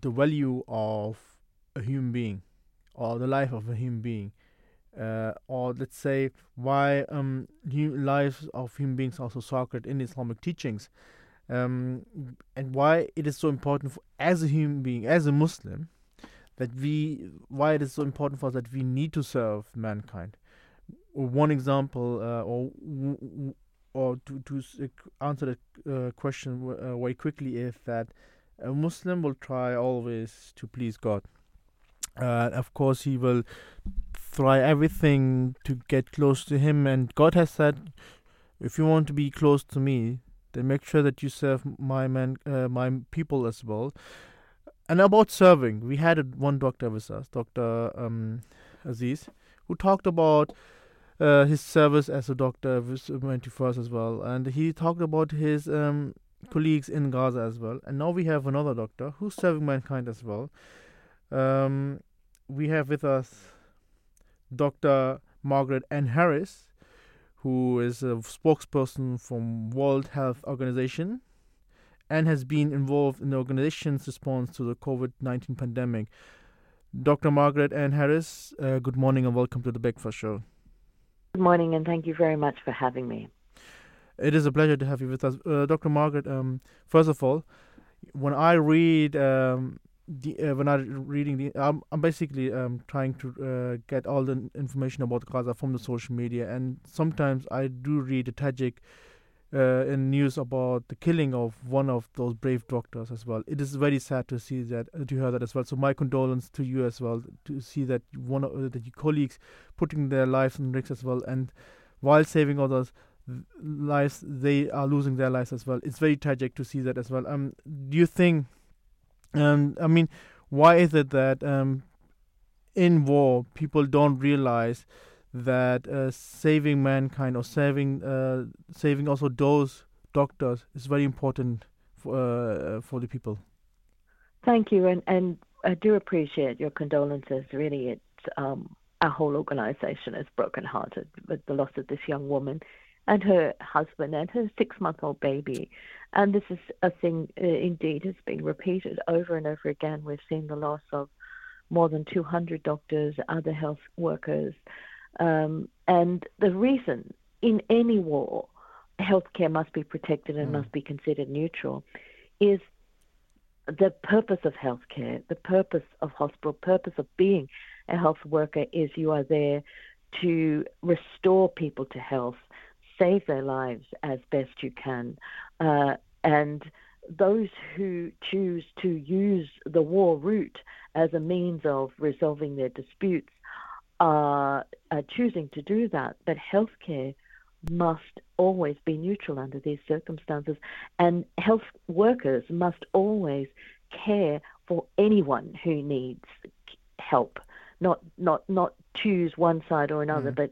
the value of a human being or the life of a human being. Uh, or let's say why um, lives of human beings are so sacred in Islamic teachings, um, and why it is so important for, as a human being, as a Muslim, that we why it is so important for us that we need to serve mankind one example uh, or or to to answer the uh, question uh, quickly is that a Muslim will try always to please God. Uh, of course, he will try everything to get close to Him, and God has said, "If you want to be close to Me, then make sure that you serve my man, uh, my people as well." And about serving, we had one doctor with us, Doctor um, Aziz, who talked about uh, his service as a doctor with Humanity First as well, and he talked about his um, colleagues in Gaza as well. And now we have another doctor who's serving mankind as well. Um, we have with us Dr. Margaret Ann Harris, who is a spokesperson from World Health Organization and has been involved in the organization's response to the COVID-19 pandemic. Dr. Margaret Ann Harris, uh, good morning and welcome to the Breakfast Show.
Good morning, and thank you very much for having me.
It is a pleasure to have you with us, uh, Dr. Margaret. Um, first of all, when I read um, the uh, when I'm reading the, I'm, I'm basically um, trying to uh, get all the information about Gaza from the social media, and sometimes I do read the tragic uh, in news about the killing of one of those brave doctors as well. It is very sad to see that, uh, to hear that as well. So my condolences to you as well to see that one of uh, that your colleagues putting their lives in risk as well, and while saving others' lives, they are losing their lives as well. It's very tragic to see that as well. Um, do you think? Um, I mean, why is it that um, in war people don't realize? That uh, saving mankind or saving uh, saving also those doctors is very important for uh, for the people.
Thank you, and and I do appreciate your condolences. Really, it's um, our whole organisation is brokenhearted with the loss of this young woman and her husband and her six-month-old baby. And this is a thing, uh, indeed, has been repeated over and over again. We've seen the loss of more than 200 doctors, other health workers, um, and the reason in any war, healthcare must be protected and mm. must be considered neutral, is the purpose of healthcare, the purpose of hospital, purpose of being a health worker is you are there to restore people to health, save their lives as best you can, uh, and those who choose to use the war route as a means of resolving their disputes are, are choosing to do that, but healthcare must always be neutral under these circumstances, and health workers must always care for anyone who needs help, not not not choose one side or another, mm. but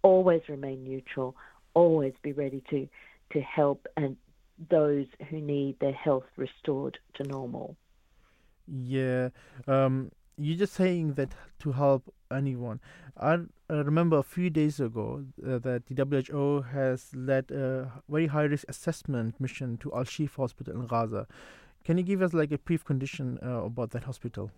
always remain neutral, always be ready to to help and those who need their health restored to normal.
Yeah, um, you're just saying that to help anyone. I, I remember a few days ago uh, that the WHO has led a very high risk assessment mission to Al Shifa Hospital in Gaza. can you give us like a brief condition uh, about that hospital?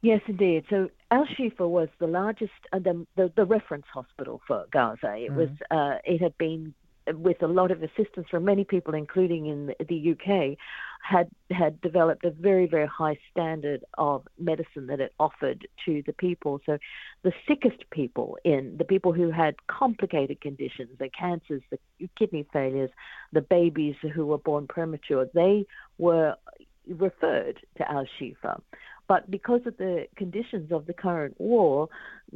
Yes, indeed. So Al Shifa was the largest, uh, the, the, the reference hospital for Gaza. It mm-hmm. was, uh, it had been with a lot of assistance from many people, including in the UK, had had developed a very very high standard of medicine that it offered to the people. So, the sickest people in the people who had complicated conditions, the cancers, the kidney failures, the babies who were born premature, they were referred to Al Shifa. But because of the conditions of the current war,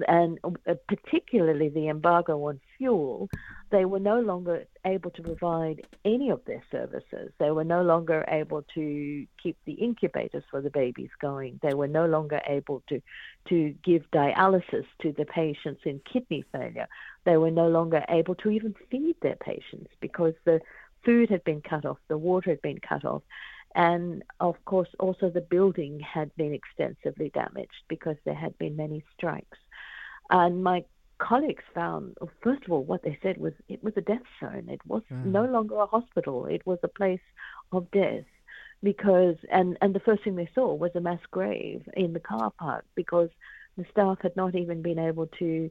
and uh, particularly the embargo on fuel, they were no longer able to provide any of their services. They were no longer able to keep the incubators for the babies going. They were no longer able to, to give dialysis to the patients in kidney failure. They were no longer able to even feed their patients because the food had been cut off, the water had been cut off, and of course, also the building had been extensively damaged because there had been many strikes. And my colleagues found, first of all, what they said was it was a death zone. It was mm. no longer a hospital. It was a place of death because, and, and the first thing they saw was a mass grave in the car park because the staff had not even been able to,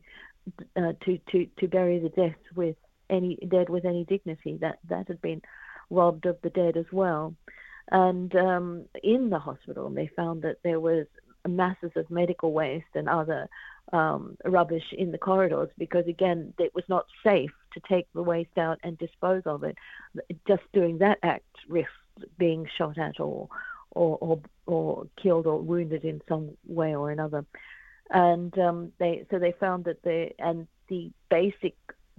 uh, to, to, to bury the death with any dead with any dignity. That, that had been robbed of the dead as well. And um, in the hospital, they found that there was masses of medical waste and other um, rubbish in the corridors because, again, it was not safe to take the waste out and dispose of it. Just doing that act risked being shot at or, or, or, or killed or wounded in some way or another. And um, they so they found that the and the basic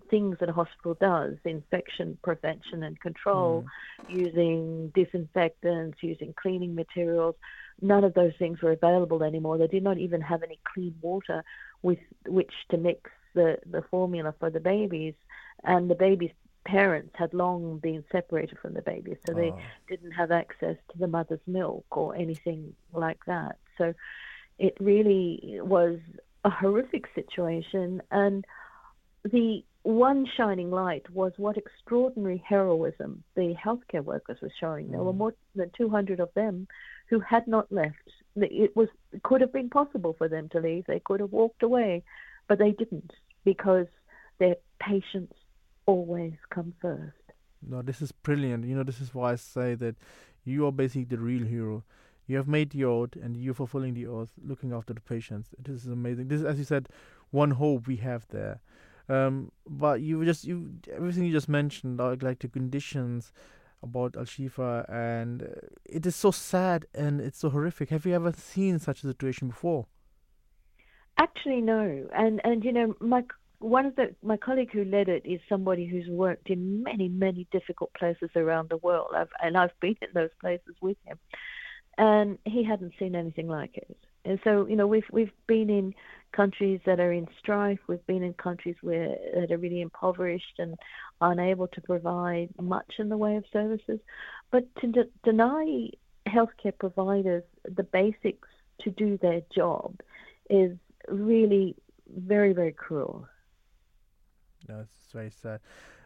things that a hospital does infection prevention and control, mm. using disinfectants, using cleaning materials. None of those things were available anymore. They did not even have any clean water with which to mix the, the formula for the babies. And the babies' parents had long been separated from the babies, so oh. they didn't have access to the mother's milk or anything like that. So it really was a horrific situation. And the one shining light was what extraordinary heroism the healthcare workers were showing. There were mm. more than 200 of them who had not left. It was it could have been possible for them to leave. They could have walked away, but they didn't because their patients always come first.
No, this is brilliant. You know, this is why I say that you are basically the real hero. You have made the oath and you're fulfilling the oath, looking after the patients. This is amazing. This is, as you said, one hope we have there. Um, but you just you everything you just mentioned, like, like the conditions about Al Shifa, and uh, it is so sad and it's so horrific. Have you ever seen such a situation before?
Actually, no. And and you know, my one of the my colleague who led it is somebody who's worked in many many difficult places around the world. I've, and I've been in those places with him, and he hadn't seen anything like it. And so, you know, we've we've been in countries that are in strife. We've been in countries where that are really impoverished and unable to provide much in the way of services. But to de- deny healthcare providers the basics to do their job is really very very cruel.
No, it's very sad.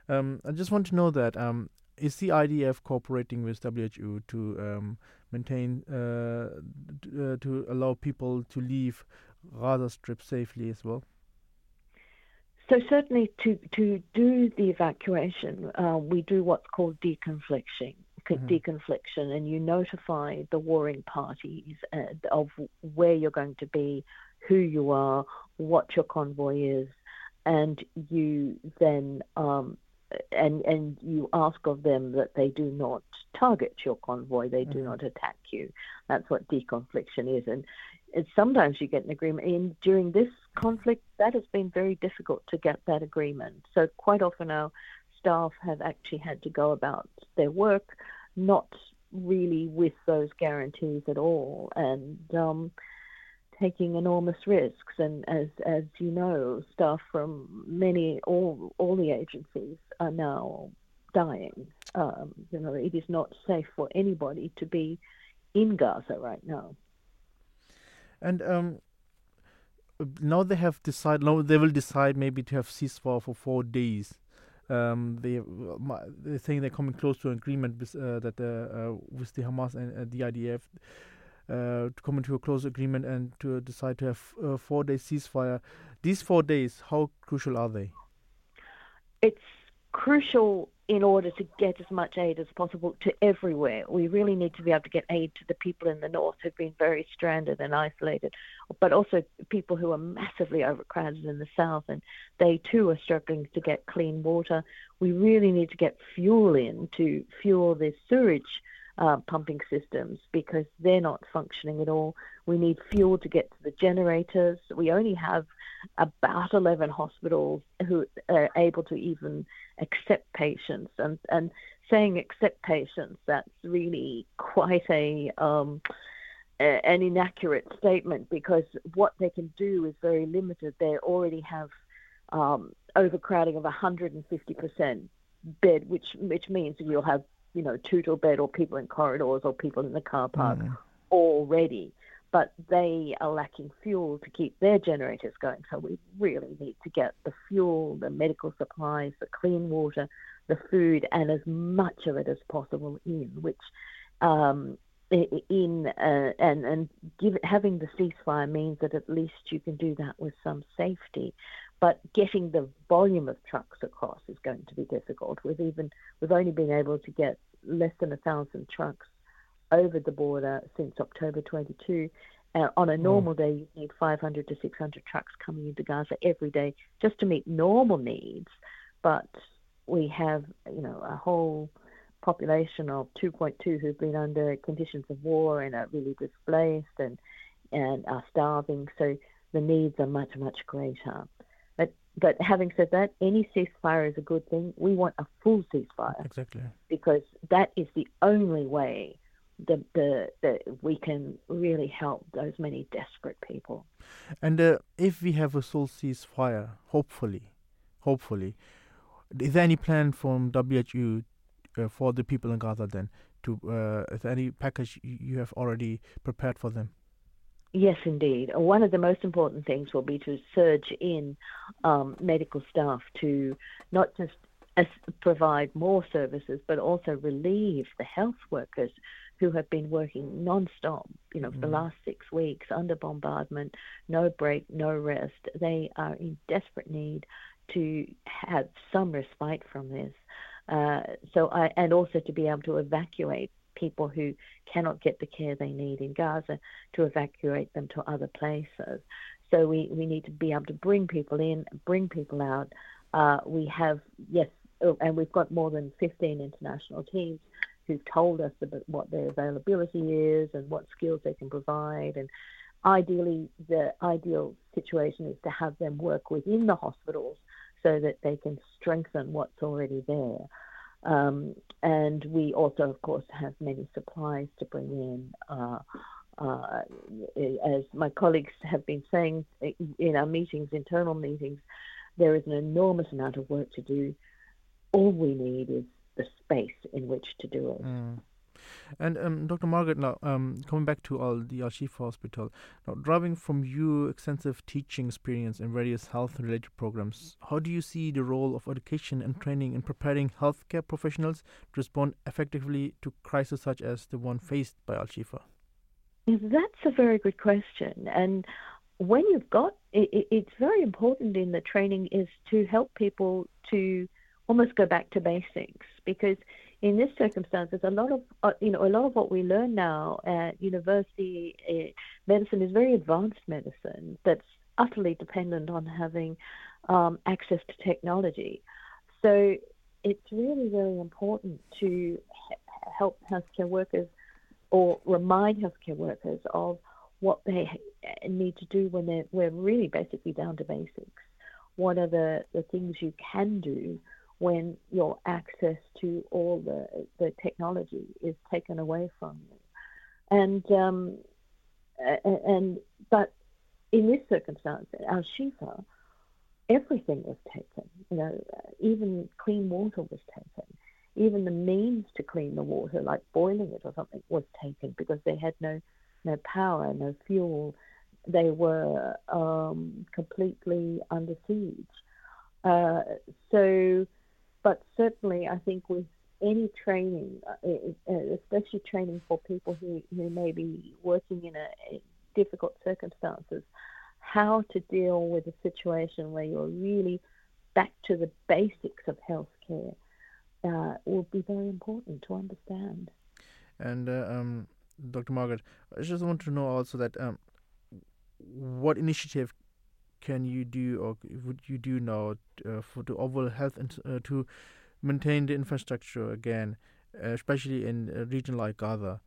Um, I just want to know that um, is the IDF cooperating with WHO to um, maintain uh, uh, to allow people to leave Gaza Strip safely as well?
So certainly to to do the evacuation, uh, we do what's called deconfliction. Mm-hmm. Deconfliction, and you notify the warring parties uh, of where you're going to be, who you are, what your convoy is, and you then um, and and you ask of them that they do not target your convoy, they do mm-hmm. not attack you. That's what deconfliction is, and, sometimes you get an agreement. And during this conflict, that has been very difficult to get that agreement. So quite often our staff have actually had to go about their work, not really with those guarantees at all, and um, taking enormous risks. And as as you know, staff from many all all the agencies are now dying. Um, you know, it is not safe for anybody to be in Gaza right now.
And um, now they have decided. Now they will decide maybe to have ceasefire for four days. um, they they're saying they're coming close to an agreement with, uh, that uh, with the Hamas and the IDF. Uh, to come into a close agreement and to decide to have a four day ceasefire. These four days, how crucial are they?
It's crucial in order to get as much aid as possible to everywhere. We really need to be able to get aid to the people in the north who've been very stranded and isolated, but also people who are massively overcrowded in the south, and they too are struggling to get clean water. We really need to get fuel in to fuel the sewage uh, pumping systems because they're not functioning at all. We need fuel to get to the generators. We only have about 11 hospitals who are able to even accept patients. And, and saying accept patients, that's really quite a. Um, an inaccurate statement because what they can do is very limited. They already have um, overcrowding of 150% bed, which which means you'll have you know, two to a bed or people in corridors or people in the car park mm. already. But they are lacking fuel to keep their generators going. So we really need to get the fuel, the medical supplies, the clean water, the food, and as much of it as possible in, which um, in uh, and and give, having the ceasefire means that at least you can do that with some safety. But getting the volume of trucks across is going to be difficult. We've even we've only been able to get less than a thousand trucks over the border since October 22. Uh, on a hmm. normal mm. day, you need 500 to 600 trucks coming into Gaza every day just to meet normal needs. But we have, you know, a whole population of 2.2 who've been under conditions of war and are really displaced and and are starving. So the needs are much much greater. But having said that, any ceasefire is a good thing. We want a full ceasefire.
Exactly.
Because that is the only way that the that we can really help those many desperate people.
And uh, if we have a full ceasefire, hopefully, hopefully, is there any plan from WHO uh, for the people in Gaza then? To uh, is there any package you have already prepared for them?
Yes, indeed. One of the most important things will be to surge in um, medical staff to not just provide more services, but also relieve the health workers who have been working non-stop, you know, mm. for the mm. last six weeks under bombardment, no break, no rest. They are in desperate need to have some respite from this. Uh, so, I, and also to be able to evacuate people who cannot get the care they need in Gaza to evacuate them to other places. So we, we need to be able to bring people in, bring people out. Uh, we have, yes, oh, and we've got more than 15 international teams who've told us about what their availability is and what skills they can provide. And ideally, the ideal situation is to have them work within the hospitals so that they can strengthen what's already there. Um, and we also, of course, have many supplies to bring in. Uh, uh, as my colleagues have been saying in our meetings, internal meetings, there is an enormous amount of work to do. All we need is the space in which to do it.
Mm. And um, Dr. Margaret, now um, coming back to all the Al Shifa Hospital, now driving from your extensive teaching experience in various health-related programs, how do you see the role of education and training in preparing healthcare professionals to respond effectively to crises such as the one faced by Al Shifa?
That's a very good question, and when you've got it, it's very important in the training is to help people to almost go back to basics because in this circumstances, a lot of uh, you know a lot of what we learn now at university uh, medicine is very advanced medicine that's utterly dependent on having um, access to technology. So it's really really important to help healthcare workers or remind healthcare workers of what they need to do when they're we're really basically down to basics. What are the, the things you can do when your access to all the, the technology is taken away from you. And, um, and but in this circumstance, Al Shifa, everything was taken. You know, even clean water was taken. Even the means to clean the water, like boiling it or something, was taken because they had no no power, no fuel. They were um, completely under siege. Uh, so but certainly, I think with any training, uh, especially training for people who, who may be working in a, difficult circumstances, how to deal with a situation where you're really back to the basics of healthcare uh, will be very important to understand.
And uh, um, Dr. Margaret, I just want to know also that um, what initiative can you do or would you do now uh, for the overall health and uh, to maintain the infrastructure again, especially in a region like Gaza?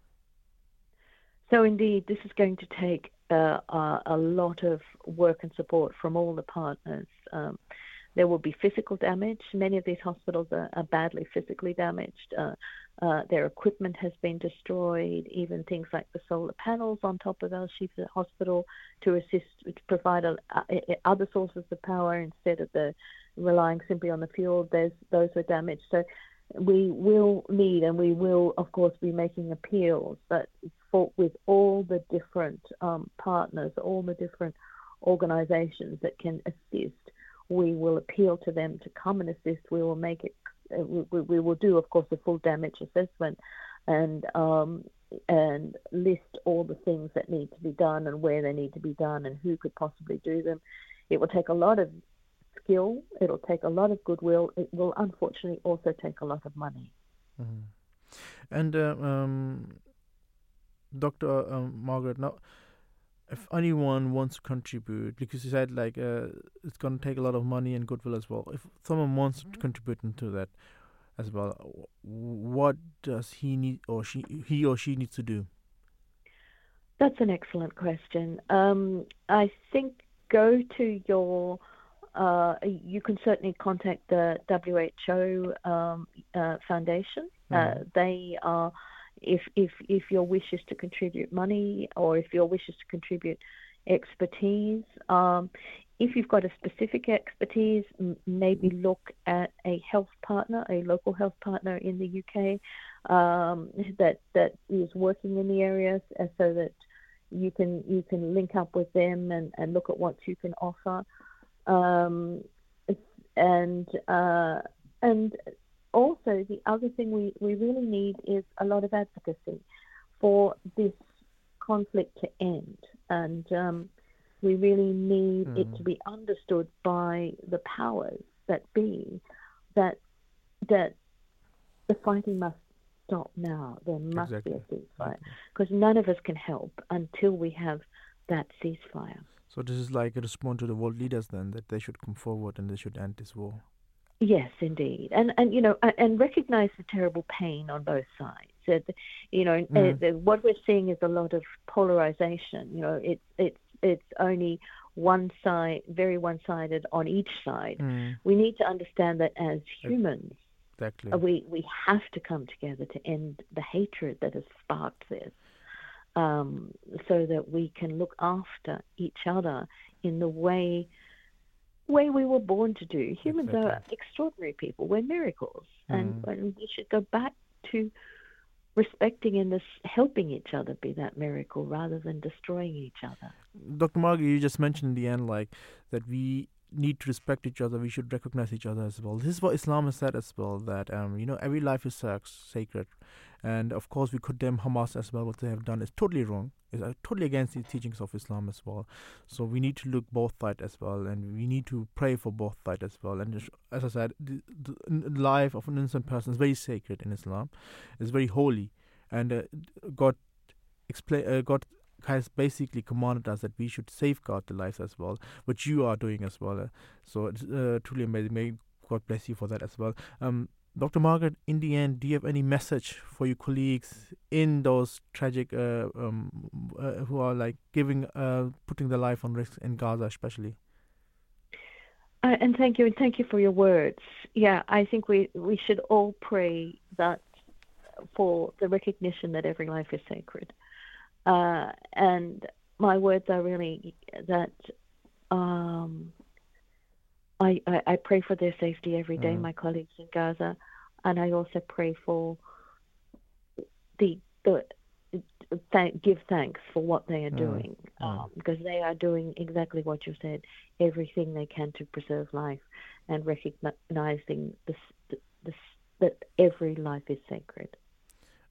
So indeed, this is going to take uh, a lot of work and support from all the partners. Um, there will be physical damage. Many of these hospitals are, are badly physically damaged. Uh, their equipment has been destroyed, even things like the solar panels on top of Al Shifa Hospital to assist, to provide a, a, other sources of power instead of the relying simply on the fuel. There's, those were damaged. So we will need and we will, of course, be making appeals, but for, with all the different um, partners, all the different organizations that can assist we will appeal to them to come and assist. We will make it. Uh, we, we, will do, of course, a full damage assessment, and um, and list all the things that need to be done and where they need to be done and who could possibly do them. It will take a lot of skill. It'll take a lot of goodwill. It will unfortunately also take a lot of money.
Mm-hmm. And uh, um, Dr. Um, Margaret, now if anyone wants to contribute, because you said like uh, it's going to take a lot of money and goodwill as well. If someone wants to contribute into that as well, what does he need or she he or she needs to do?
That's an excellent question. Um, I think go to your. Uh, you can certainly contact the WHO um, uh, Foundation. Mm. they are if if if your wish is to contribute money or if your wish is to contribute expertise. Um, if you've got a specific expertise, m- maybe look at a health partner, a local health partner in the UK um, that that is working in the area, uh, so that you can you can link up with them and, and look at what you can offer. Um, and uh, and also, the other thing we, we really need is a lot of advocacy for this conflict to end. And um, we really need mm. it to hmm. be understood by the powers that be that that the fighting must stop now. There must exactly. be a ceasefire because exactly. none of us can help until we have that ceasefire.
So this is like a response to the world leaders then that they should come forward and they should end this war.
Yes, indeed, and and you know, and recognise the terrible pain on both sides. You know, mm. what we're seeing is a lot of polarization. You know, it's it's it's only one side, very one-sided on each side. Mm. We need to understand that as humans,
exactly.
We we have to come together to end the hatred that has sparked this, um, so that we can look after each other in the way way we were born to do. Humans exactly. are extraordinary people. We're miracles, mm. and, and we should go back to respecting and this, helping each other be that miracle rather than destroying each other.
Dr. Margie, you just mentioned in the end, like that we need to respect each other. We should recognize each other as well. This is what Islam has said as well. That um, you know, every life is sacred, and of course, we condemn Hamas as well. What they have done is totally wrong. It's uh, totally against the teachings of Islam as well. So we need to look both sides as well, and we need to pray for both sides as well. And as I said, the, the life of an innocent person is very sacred in Islam. It's very holy, and uh, God explain. Uh, God has basically commanded us that we should safeguard the lives as well, which you are doing as well. Uh, so it's uh, truly amazing. May God bless you for that as well. Um, Dr. Margaret, in the end, do you have any message for your colleagues in those tragic, uh, um, uh, who are like giving, uh, putting their life on risk in Gaza, especially?
Uh, and thank you, and thank you for your words. Yeah, I think we we should all pray that for the recognition that every life is sacred, uh, and my words are really that um, I, I, I, pray for their safety every day, mm. my colleagues in Gaza, and I also pray for the the thank, give thanks for what they are mm. doing mm. Um, because they are doing exactly what you said, everything they can to preserve life, and recognizing the this, that every life is sacred.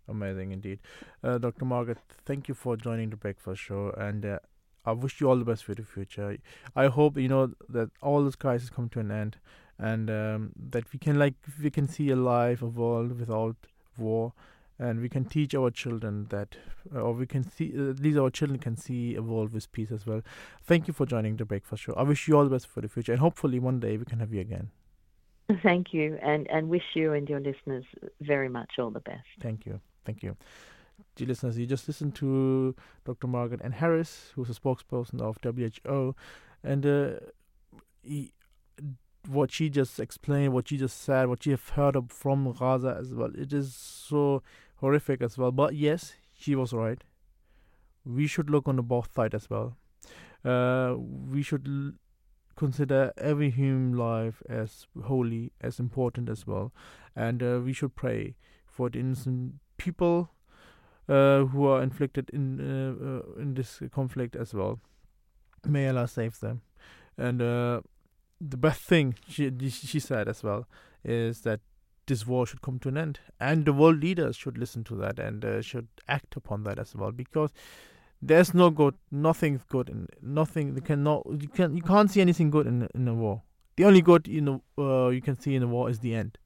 Amazing indeed. Uh, Dr. Margaret, thank you for joining the Breakfast Show and uh, I wish you all the best for the future. I hope, you know, that all this crisis come to an end and um, that we can like we can see a life, a world without war and we can teach our children that uh, or we can see uh, at least our children can see a world with peace as well. Thank you for joining the Breakfast Show. I wish you all the best for the future and hopefully one day we can have you again.
Thank you, and, and wish you and your listeners very much all the best.
Thank you. Thank you. Dear listeners, you just listened to Dr. Margaret Ann Harris, who's a spokesperson of WHO, and uh, he, what she just explained, what she just said, what you have heard from Gaza as well, it is so horrific as well. But yes, she was right. We should look on the both side as well. Uh, we should l- consider every human life as holy, as important as well, and uh, we should pray for the innocent people uh, who are inflicted in uh, uh, in this conflict as well. May Allah save them. And uh, the best thing she she said as well is that this war should come to an end, and the world leaders should listen to that and uh, should act upon that as well because. There's no good, nothing good, in nothing. You cannot, you can, you can't see anything good in in a war. The only good you know uh, you can see in a war is the end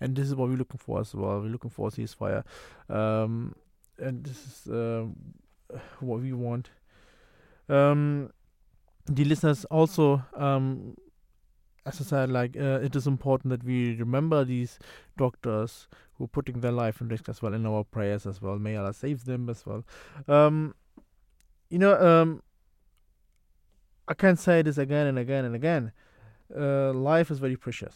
and this is what we're looking for as well. We're looking for a ceasefire, um, and this is uh, what we want. Um, the listeners also, um, as I said, like uh, it is important that we remember these doctors who are putting their life in risk as well in our prayers as well. May Allah save them as well. Um, you know, um, I can't say this again and again and again. Uh, life is very precious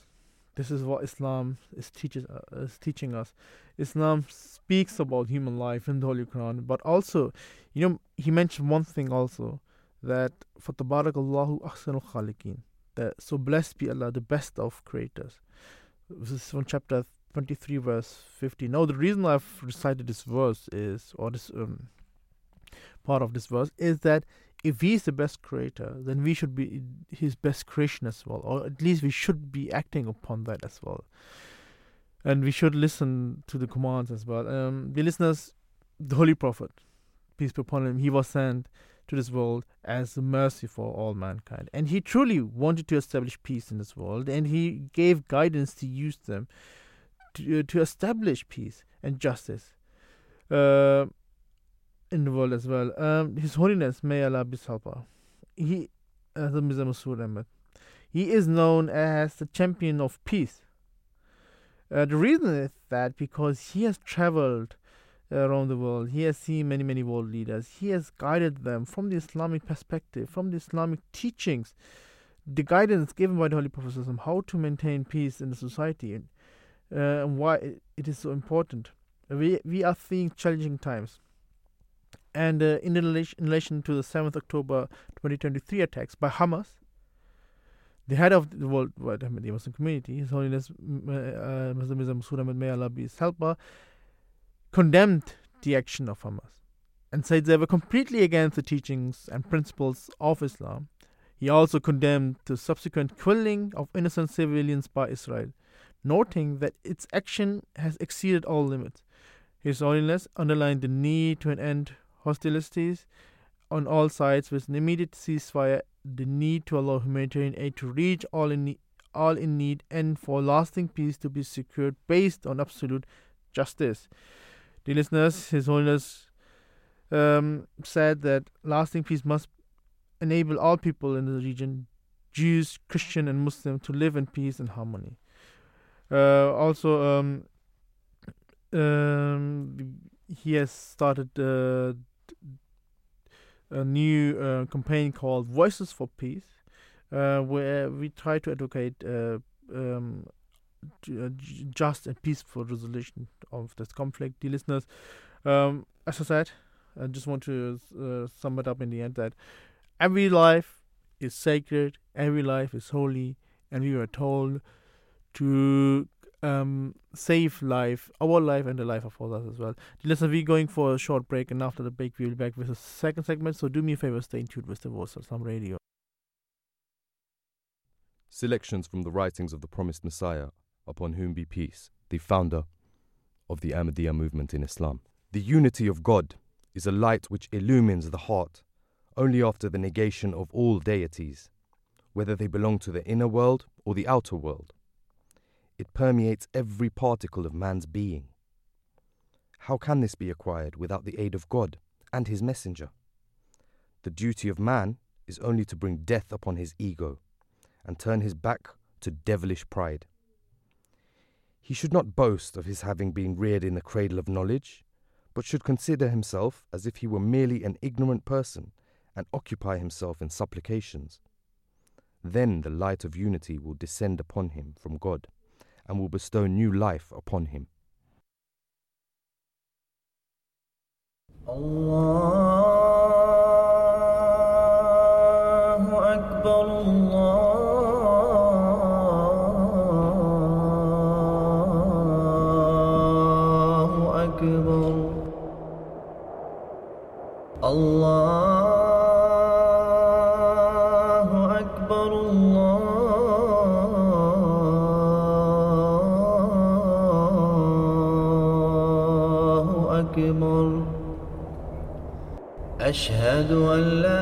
this is what Islam is teaches uh, is teaching us. Islam speaks about human life in the Holy Quran, but also, you know, he mentioned one thing also that for ahsanul khaliqin. That so blessed be Allah, the best of creators. This is from chapter 23, verse 50. Now, the reason I've recited this verse is, or this um, part of this verse, is that if he is the best creator, then we should be his best creation as well, or at least we should be acting upon that as well. And we should listen to the commands as well. Um, the listeners, the Holy Prophet, peace be upon him, he was sent to this world as a mercy for all mankind. And he truly wanted to establish peace in this world, and he gave guidance to use them to, uh, to establish peace and justice. Uh, in the world as well. Um, His Holiness, may Allah be helper. He, as Mirza he is known as the champion of peace. Uh, the reason is that because he has traveled around the world, he has seen many, many world leaders, he has guided them from the Islamic perspective, from the Islamic teachings, the guidance given by the Holy Prophet, how to maintain peace in the society and uh, why it is so important. We, we are seeing challenging times and uh, in, relation, in relation to the 7th October 2023 attacks by Hamas, the head of the World Ahmadiyya Muslim community, His Holiness uh, Mirza Masroor Ahmad May Allah be his helper, condemned the action of Hamas and said they were completely against the teachings and principles of Islam. He also condemned the subsequent killing of innocent civilians by Israel, noting that its action has exceeded all limits. His Holiness underlined the need to an end hostilities on all sides with an immediate ceasefire, the need to allow humanitarian aid to reach all in need, all in need, and for lasting peace to be secured based on absolute justice. Dear listeners, His Holiness um, said that lasting peace must enable all people in the region, Jews, Christian, and Muslim, to live in peace and harmony. Uh, also, um, um, he has started uh, a new uh, campaign called Voices for Peace, uh, where we try to advocate uh, um, uh, just and peaceful resolution of this conflict. Dear listeners, um, as I said, I just want to uh, sum it up in the end that every life is sacred, every life is holy, and we were told to um, save life, our life, and the life of others as well. Listen, we're going for a short break, and after the break, we'll be back with a second segment. So do me a favor, stay in tune with the voice of Islam radio.
Selections from the writings of the promised Messiah upon whom be peace, the founder of the Ahmadiyya movement in Islam. The unity of God is a light which illumines the heart only after the negation of all deities, whether they belong to the inner world or the outer world. It permeates every particle of man's being. How can this be acquired without the aid of God and His Messenger? The duty of man is only to bring death upon his ego and turn his back to devilish pride. He should not boast of his having been reared in the cradle of knowledge, but should consider himself as if he were merely an ignorant person and occupy himself in supplications. Then the light of unity will descend upon him from God and will bestow new life upon him.
Allah أشهد أن لا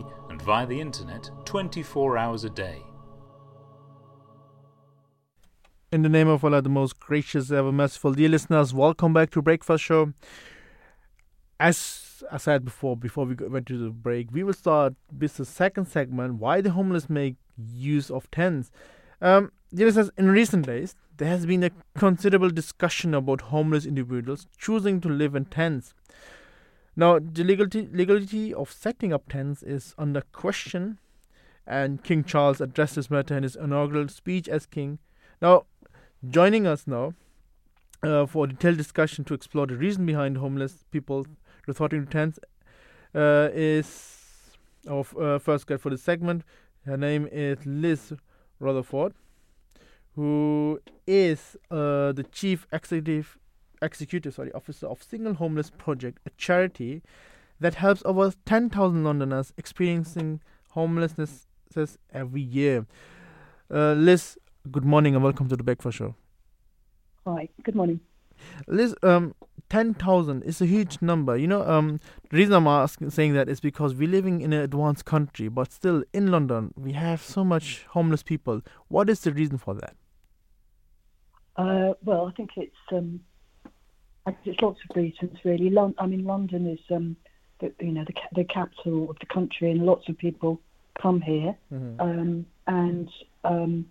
via the internet 24 hours a day.
In the name of Allah, the most gracious, ever merciful, dear listeners, welcome back to Breakfast Show. As I said before, before we went to the break, we will start with the second segment: why the homeless make use of tents. Um, dear listeners, in recent days, there has been a considerable discussion about homeless individuals choosing to live in tents. Now, the legality, legality of setting up tents is under question, and King Charles addressed this matter in his inaugural speech as king. Now, joining us now uh, for a detailed discussion to explore the reason behind homeless people resorting to tents uh, is our uh, first guest for this segment. Her name is Liz Rutherford, who is uh, the chief executive executive sorry officer of Single Homeless Project, a charity that helps over 10,000 Londoners experiencing homelessness every year. Uh, Liz, good morning and welcome to the Breakfast Show.
Hi, good morning.
Liz, um, 10,000 is a huge number. You know, um, the reason I'm asking, saying that is because we're living in an advanced country, but still in London, we have so much homeless people. What is the reason for that?
Uh, well, I think it's um, It's lots of reasons really. Lon- I mean, London is um, the, you know the, ca- the capital of the country, and lots of people come here. Um, and um,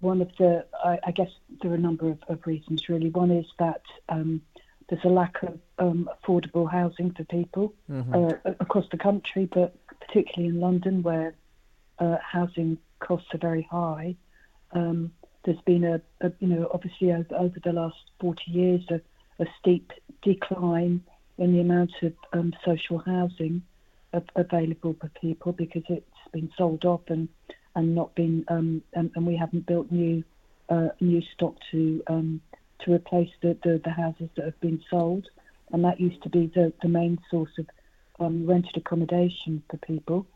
one of the, I, I guess there are a number of, of reasons really. One is that um, there's a lack of um, affordable housing for people uh, across the country, but particularly in London, where uh, housing costs are very high. Um, there's been a, a you know, obviously over, over the last 40 years, a, a steep decline in the amount of um, social housing a- available for people because it's been sold off and and not been um, and, and we haven't built new uh, new stock to um, to replace the, the, the houses that have been sold and that used to be the, the main source of um, rented accommodation for people.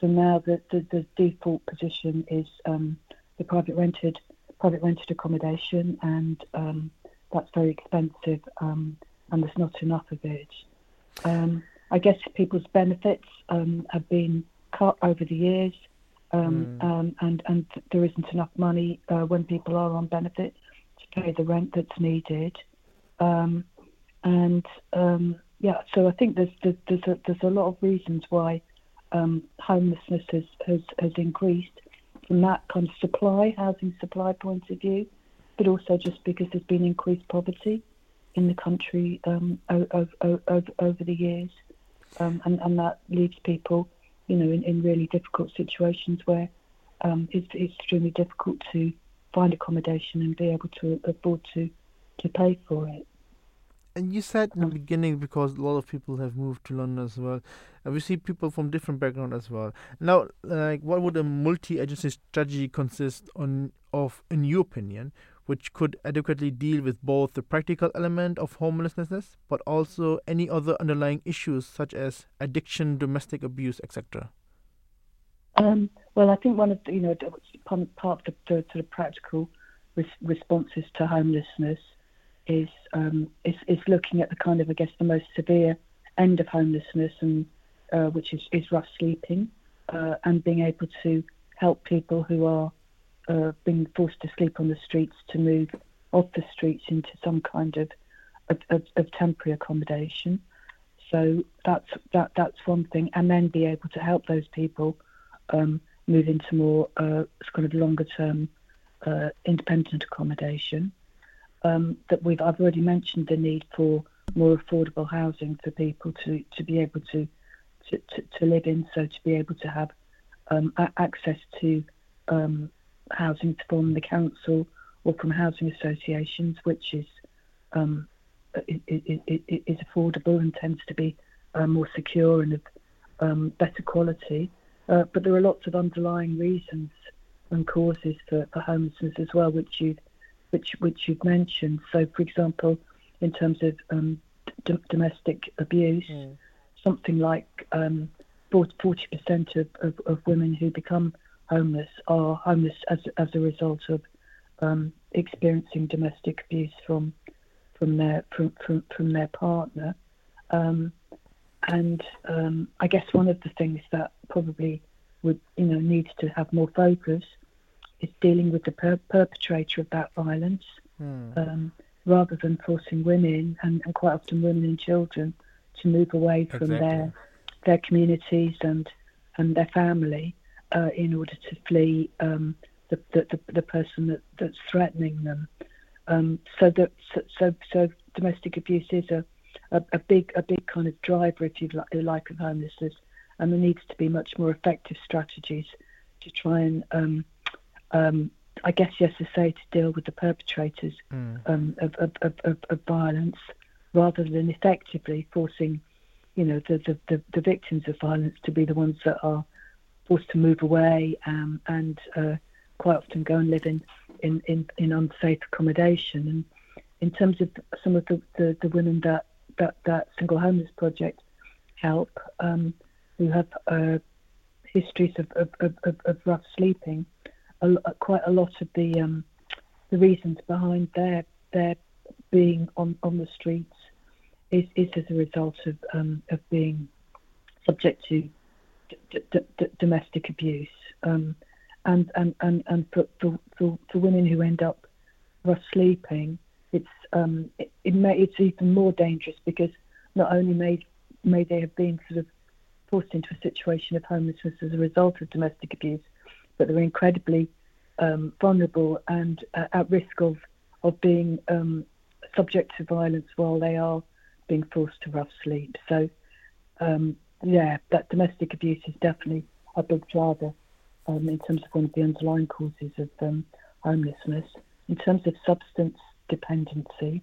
So now the, the, the default position is um, the private rented private rented accommodation, and um, that's very expensive, um, and there's not enough of it. Um, I guess people's benefits um, have been cut over the years, um, um, and and there isn't enough money uh, when people are on benefit to pay the rent that's needed. Um, and um, yeah, so I think there's there's there's a, there's a lot of reasons why um, homelessness has, has has increased from that kind of supply housing supply point of view, but also just because there's been increased poverty in the country um, over, over, over the years, um, and and that leaves people, you know, in, in really difficult situations where um, it's, it's extremely difficult to find accommodation and be able to afford to to pay for it.
And you said in the beginning because a lot of people have moved to London as well, and we see people from different backgrounds as well. Now, like, what would a multi-agency strategy consist on of, in your opinion, which could adequately deal with both the practical element of homelessness, but also any other underlying issues such as addiction, domestic abuse, etc.
Um, well, I think one of the, you know part of the, the sort of practical res- responses to homelessness is, um, is is looking at the kind of I guess the most severe end of homelessness and uh, which is, is rough sleeping uh, and being able to help people who are uh, being forced to sleep on the streets to move off the streets into some kind of of, of, temporary accommodation. So that's that that's one thing, and then be able to help those people um, move into more uh, kind of longer term uh, independent accommodation. Um, that we've I've already mentioned the need for more affordable housing for people to, to be able to, to, to, to live in, so to be able to have um, access to um, housing from the council or from housing associations, which is um, it, it, it, is affordable and tends to be uh, more secure and of um, better quality. Uh, but there are lots of underlying reasons and causes for, for homelessness as well, which you've which which you've mentioned. So, for example, in terms of um, d- domestic abuse, mm. something like um, 40 percent of, of, of, women who become homeless are homeless as as a result of um, experiencing domestic abuse from from their from from, from their partner. Um, and um, I guess one of the things that probably would you know needs to have more focus is dealing with the per- perpetrator of that violence, mm. um, rather than forcing women and, and, quite often women and children to move away from exactly. their their communities and and their family uh, in order to flee um, the, the, the person that, that's threatening them. Um, so that so, so, so domestic abuse is a a, a big a big kind of driver, if you like, of homelessness, and there needs to be much more effective strategies to try and, um, um, I guess, yes, to say, to deal with the perpetrators mm. um, of, of, of, of, violence, rather than effectively forcing, you know, the, the, the, the, victims of violence to be the ones that are forced to move away um, and uh, quite often go and live in, in, in, in unsafe accommodation. And in terms of some of the, the, the women that that, that single homeless project help um, who have uh, histories of, of, of, of, rough sleeping. A, quite a lot of the um, the reasons behind their their being on, on the streets is, is as a result of um, of being subject to d- d- domestic abuse. Um, and and, and, and for, for, for, for women who end up rough sleeping, it's um, it, it may, it's even more dangerous because not only may may they have been sort of forced into a situation of homelessness as a result of domestic abuse, but they're incredibly um, vulnerable and uh, at risk of of being um, subject to violence while they are being forced to rough sleep. So, um, yeah, that domestic abuse is definitely a big driver um, in terms of one of the underlying causes of um, homelessness. In terms of substance dependency.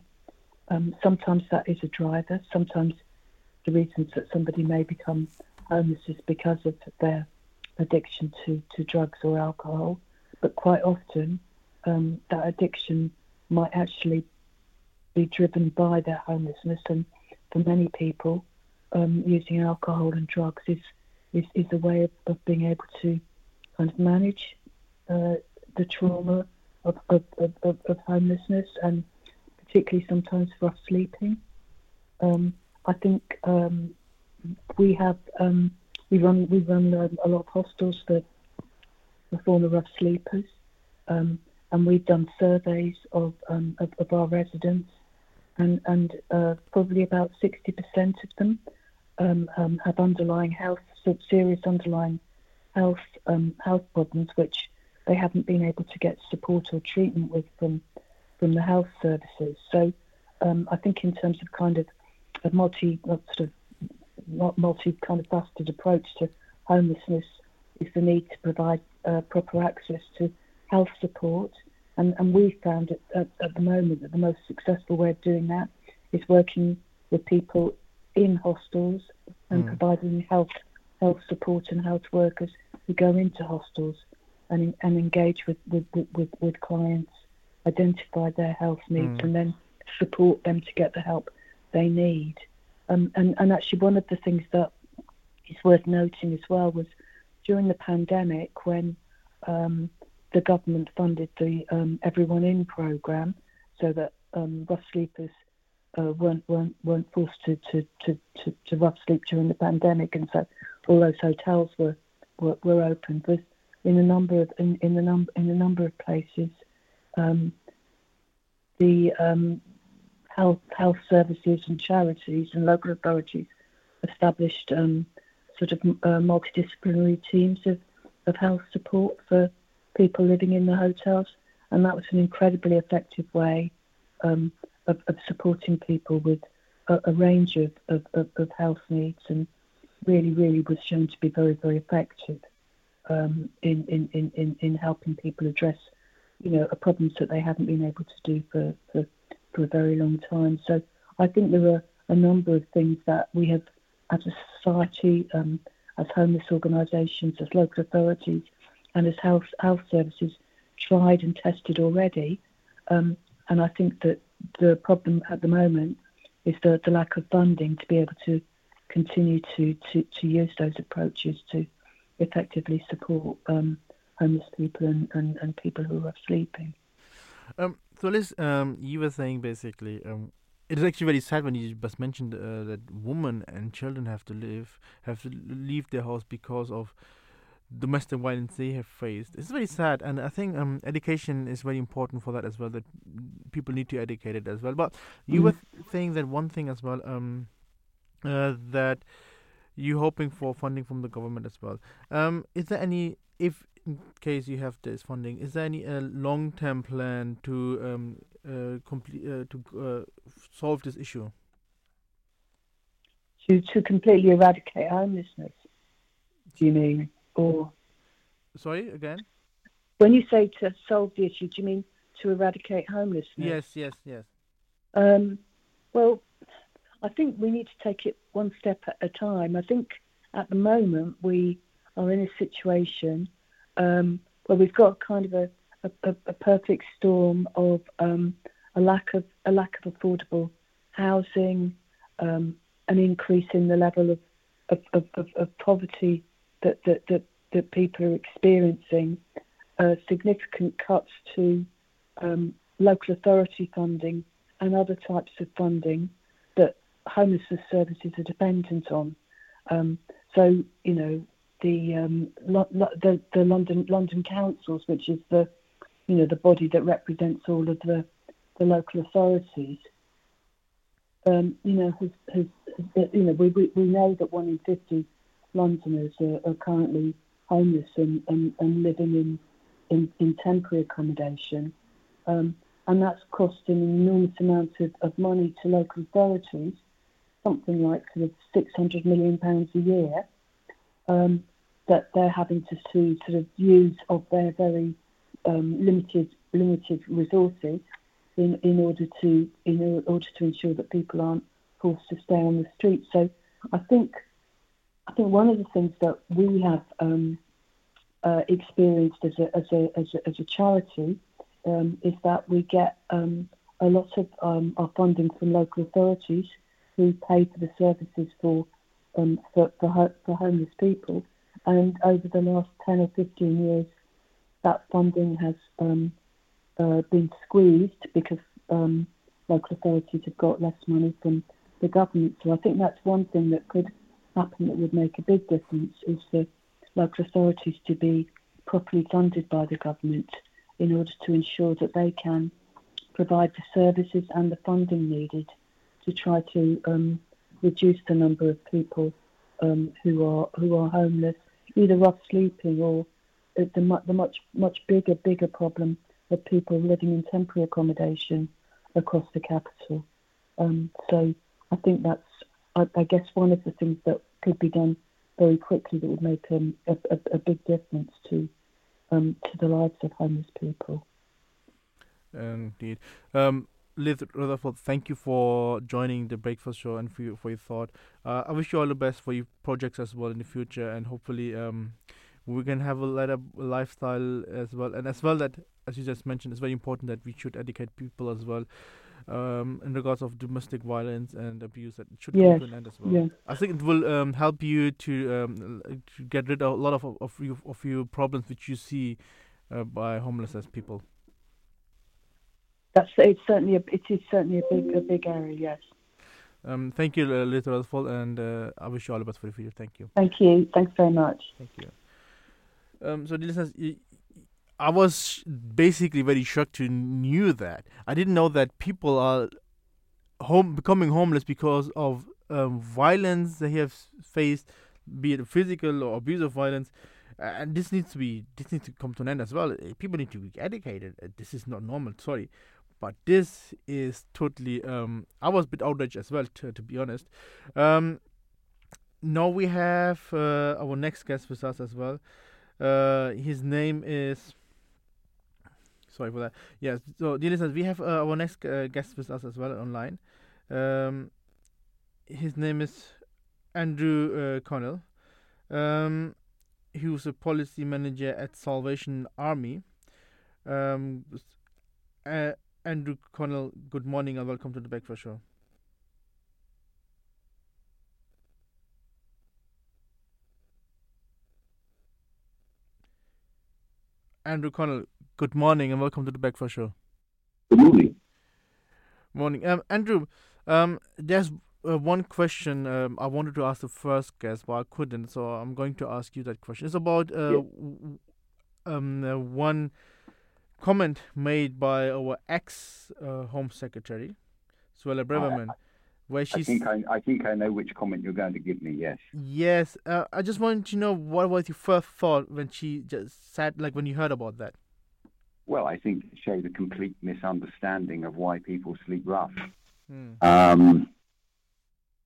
Um, sometimes that is a driver. Sometimes the reasons that somebody may become homeless is because of their addiction to, to drugs or alcohol. But quite often, um, that addiction might actually be driven by their homelessness. And for many people, um, using alcohol and drugs is, is, is a way of, of being able to kind of manage uh, the trauma of, of, of, of homelessness and particularly sometimes rough sleeping. Um, I think um, we have um, we run we run um, a lot of hostels for for former rough sleepers, um, and we've done surveys of of, our residents, and and uh, probably about 60% of them um, um, have underlying health, serious underlying health um, health problems, which they haven't been able to get support or treatment with from from the health services. So um, I think in terms of kind of a multi sort of multi kind of faceted approach to homelessness is the need to provide uh, proper access to health support. And, and we found at, at, at, the moment that the most successful way of doing that is working with people in hostels and mm. providing health health support and health workers who go into hostels and, and engage with, with, with, with clients, identify their health needs, mm. and then support them to get the help they need. Um, and, and actually, one of the things that is worth noting as well was during the pandemic when um, the government funded the um, Everyone In program so that um, rough sleepers weren't, weren't, weren't forced to, to, to, to, to rough sleep during the pandemic, and so all those hotels were, were, were opened. Was in a number of in, in the number in a number of places, um, the um, health health services and charities and local authorities established um, sort of uh, multidisciplinary teams of, of health support for people living in the hotels, and that was an incredibly effective way um, of, of, supporting people with a, a range of, of, of, health needs, and really, really was shown to be very, very effective um, in, in, in, in helping people address, you know, problems that they haven't been able to do for, for, for a very long time. So I think there are a number of things that we have, as a society, um, as homeless organisations, as local authorities, and as health health services, tried and tested already. Um, and I think that the problem at the moment is the, the lack of funding to be able to continue to, to, to use those approaches to effectively support um, homeless people and, and, and people who are sleeping.
Um, so, Liz, um, you were saying basically, um, it is actually very sad when you just mentioned uh, that women and children have to live, have to leave their house because of domestic violence they have faced. It's very sad, and I think um, education is very important for that as well. That people need to educate it as well. But you mm. were saying that one thing as well, um, uh, that you hoping for funding from the government as well. Um, is there any, if in case you have this funding, is there any uh, long-term plan to um, uh, complete uh, to uh, solve this issue?
To to completely eradicate homelessness, do you mean, or?
Sorry, again.
When you say to solve the issue, do you mean to eradicate homelessness?
Yes, yes, yes.
Um, well, I think we need to take it one step at a time. I think at the moment we are in a situation um, where we've got kind of a, a, a perfect storm of um, a lack of a lack of affordable housing, um, an increase in the level of of, of, of, of poverty that, that, that, that people are experiencing, uh, significant cuts to um, local authority funding and other types of funding that homelessness services are dependent on. Um, so, you know, the, um, lo- lo- the the London London councils, which is the you know the body that represents all of the the local authorities, um, you know, has, has, you know we, we, we know that one in fifty Londoners are, are currently homeless and, and, and living in, in, in temporary accommodation. Um, and that's costing an enormous amount of, of money to local authorities something like sort of 600 million pounds a year um, that they're having to, to sort of use of their very um, limited limited resources in, in order to in order to ensure that people aren't forced to stay on the street. So I think I think one of the things that we have um, uh, experienced as a, as a, as a, as a charity um, is that we get um, a lot of um, our funding from local authorities who pay for the services for um, for, for, for homeless people. And over the last 10 or 15 years, that funding has um, uh, been squeezed because local authorities have got less money from the government. So I think that's one thing that could happen that would make a big difference is for local authorities to be properly funded by the government in order to ensure that they can provide the services and the funding needed to try to um, reduce the number of people um, who are who are homeless, either rough sleeping or the, the much much bigger bigger problem of people living in temporary accommodation across the capital. Um, so I think that's I, I, guess one of the things that could be done very quickly that would make um, a, a, a, big difference to um, to the lives of homeless people.
Indeed. Um, Liz Rutherford, thank you for joining the Breakfast Show and for, for your thought. Uh, I wish you all the best for your projects as well in the future, and hopefully um, we can have a better lifestyle as well. And as well that, as you just mentioned, it's very important that we should educate people as well um, in regards of domestic violence and abuse that should
yes.
come to an end as well.
Yes.
I think it will um, help you to, um, to get rid of a lot of of, of, you, of your problems which you see uh, by homelessness people.
That's it's certainly a, it is certainly a big a big area. Yes.
Um, thank you, uh, Rutherford, and uh, I wish you all the best for the future. Thank you.
Thank you. Thanks very much.
Thank you. Um, so, listeners, I was basically very shocked to knew that. I didn't know that people are home becoming homeless because of um, violence they have faced, be it physical or abusive violence. And this needs to be this needs to come to an end as well. People need to be educated. This is not normal. Sorry, but this is totally. Um, I was a bit outraged as well, to, to be honest. Um, now we have uh, our next guest with us as well. Uh, his name is. Sorry for that. Yes, so dear listeners, we have uh, our next uh, guest with us as well online. Um, his name is Andrew uh, Connell. Um, he was a policy manager at Salvation Army. Um, uh, Andrew Connell, good morning and welcome to the Breakfast Show. Andrew Connell, good morning and welcome to the Breakfast Show.
Good morning.
Morning. Um, Andrew, um, there's uh, one question um, I wanted to ask the first guest, but I couldn't, so I'm going to ask you that question. It's about uh,
yeah.
um, uh, one comment made by our ex uh, Home Secretary, Suella Braverman, where she.
I think I, I think I know which comment you're going to give me. Yes.
Yes, uh, I just wanted to know what was your first thought when she just said, like when you heard about that.
Well, I think it showed a complete misunderstanding of why people sleep rough.
Hmm.
Um,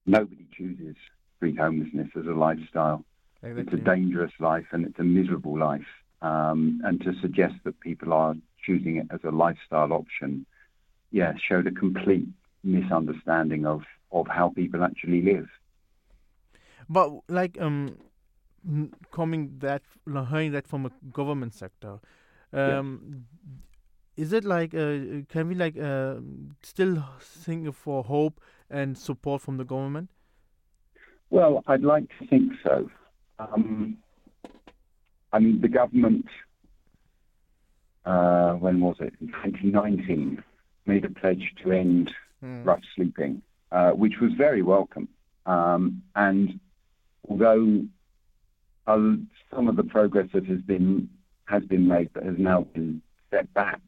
nobody chooses street homelessness as a lifestyle.
Exactly.
It's a dangerous life and it's a miserable life. Um, and to suggest that people are choosing it as a lifestyle option, yeah, showed a complete misunderstanding of, of how people actually live.
But like um, coming that hearing that from a government sector, um, yes. is it like uh, can we like uh, still think for hope and support from the government?
Well, I'd like to think so. Um, I mean, the government, uh, when was it? In 2019, made a pledge to end
mm.
rough sleeping, uh, which was very welcome. Um, and although uh, some of the progress that has been has been made, but has now been set back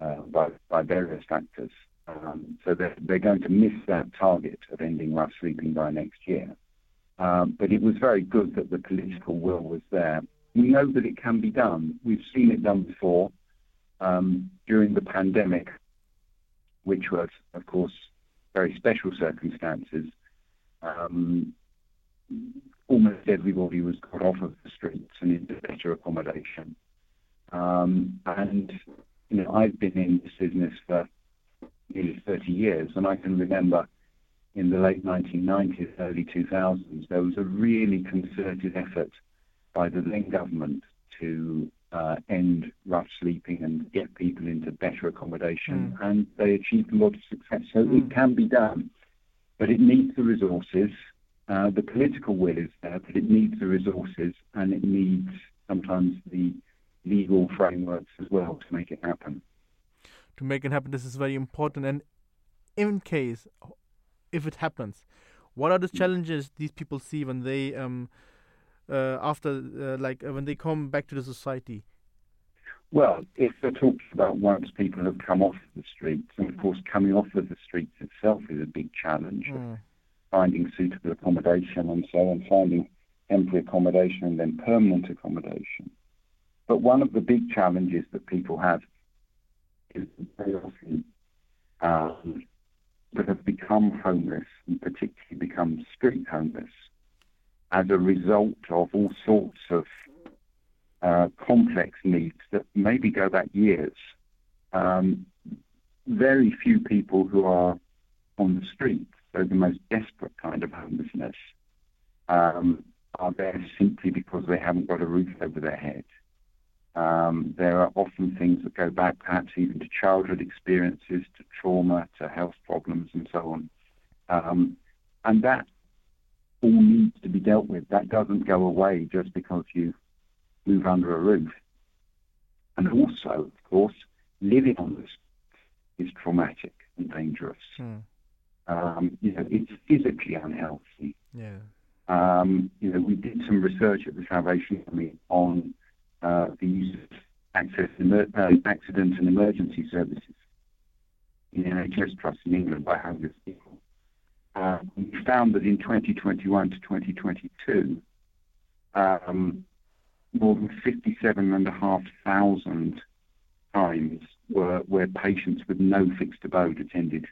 uh, by by various factors, um, so they're, they're going to miss that target of ending rough sleeping by next year. Um, but it was very good that the political will was there. We know that it can be done. We've seen it done before um, during the pandemic, which was, of course, very special circumstances. Um, almost everybody was got off of the streets and into better accommodation. Um, and you know, I've been in this business for nearly 30 years, and I can remember in the late 1990s, early 2000s, there was a really concerted effort by the then government to uh, end rough sleeping and get people into better accommodation,
mm.
and they achieved a lot of success. So
mm.
it can be done, but it needs the resources. Uh, the political will is there, but it needs the resources, and it needs sometimes the legal frameworks as well to make it happen.
To make it happen, this is very important. And in case if it happens, what are the challenges these people see when they um uh, after uh, like uh, when they come back to the society?
Well, if they're talking about once people have come off the streets, and of course, coming off of the streets itself is a big challenge.
Mm.
Finding suitable accommodation and so on, finding temporary accommodation and then permanent accommodation. But one of the big challenges that people have is very often um, that have become homeless and particularly become street homeless as a result of all sorts of uh, complex needs that maybe go back years. Um, very few people who are on the streets, the most desperate kind of homelessness, um, are there simply because they haven't got a roof over their head. Um, there are often things that go back perhaps even to childhood experiences, to trauma, to health problems, and so on. Um, and that all needs to be dealt with. That doesn't go away just because you move under a roof. And also, of course, living on this is traumatic and dangerous.
Mm.
Um, you know, it's physically unhealthy.
Yeah.
Um, you know, we did some research at the Salvation Army on uh, the use of access emer- uh, accident and emergency services in NHS trusts in England by homeless people. Uh, we found that in 2021 to 2022, um, more than 57,500 times were where patients with no fixed abode attended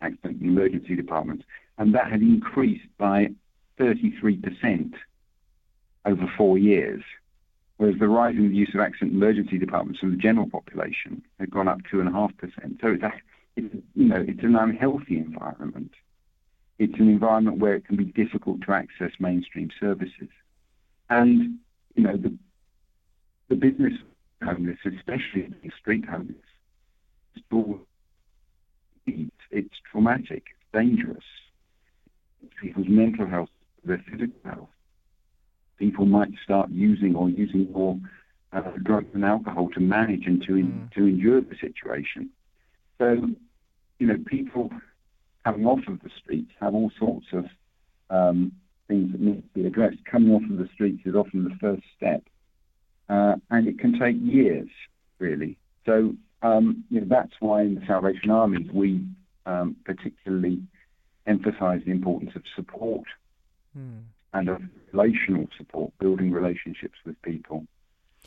accident and emergency departments, and that had increased by 33% over four years, whereas the rise in the use of accident and emergency departments from the general population had gone up 2.5%. So it's, a, it's, you know, it's an unhealthy environment. It's an environment where it can be difficult to access mainstream services. And, you know, the, the business homeless, especially the street homeless, it's, traumatic, it's dangerous. People's mental health, their physical health. People might start using or using more uh, drugs and alcohol to manage and to
Mm.
to endure the situation. So, you know, people coming off of the streets have all sorts of um, things that need to be addressed. Coming off of the streets is often the first step, uh, and it can take years, really. So, um, you know, that's why in the Salvation Army we um, particularly emphasise the importance of support
Mm.
and of relational support, building relationships with people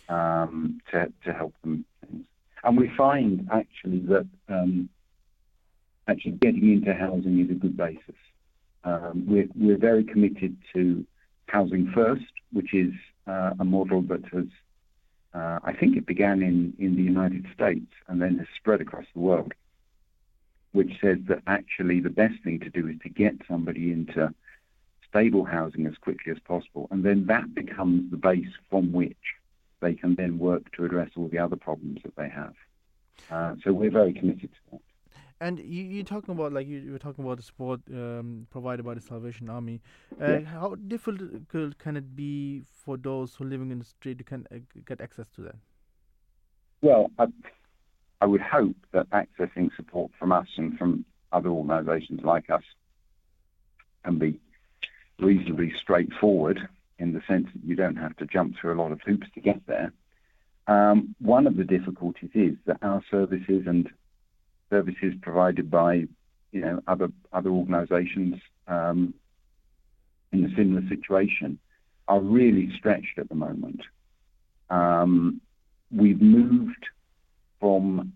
um, to, to help them. And we find actually that um, actually getting into housing is a good basis. Um, we're, we're very committed to housing first, which is uh, a model that has, uh, I think it began in, in the United States and then has spread across the world, which says that actually the best thing to do is to get somebody into stable housing as quickly as possible, and then that becomes the base from which they can then work to address all the other problems that they have. Uh, so we're very committed to that.
And you you talking about like you, you were talking about the support um, provided by the Salvation Army. Uh,
Yeah.
How difficult can it be for those who are living in the street to can uh, get access to that?
Well, I, I would hope that accessing support from us and from other organisations like us can be reasonably straightforward in the sense that you don't have to jump through a lot of hoops to get there. Um, one of the difficulties is that our services and services provided by you know other other organisations um, in a similar situation are really stretched at the moment. Um, we've moved from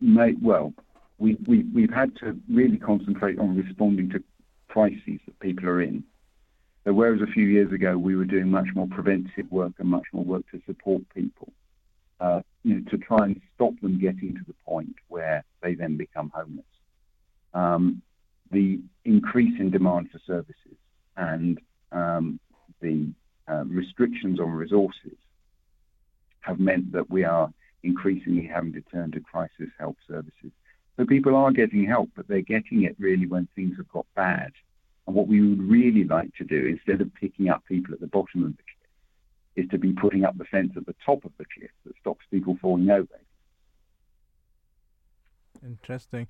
ma- well, we, we, we've had to really concentrate on responding to crises that people are in. Whereas a few years ago we were doing much more preventive work and much more work to support people, uh, to try and stop them getting to the point where they then become homeless. Um, the increase in demand for services and um, the uh, restrictions on resources have meant that we are increasingly having to turn to crisis help services. So people are getting help, but they're getting it really when things have got bad. And what we would really like to do, instead of picking up people at the bottom of the cliff, is to be putting up the fence at the top of the cliff that stops people falling over.
Interesting.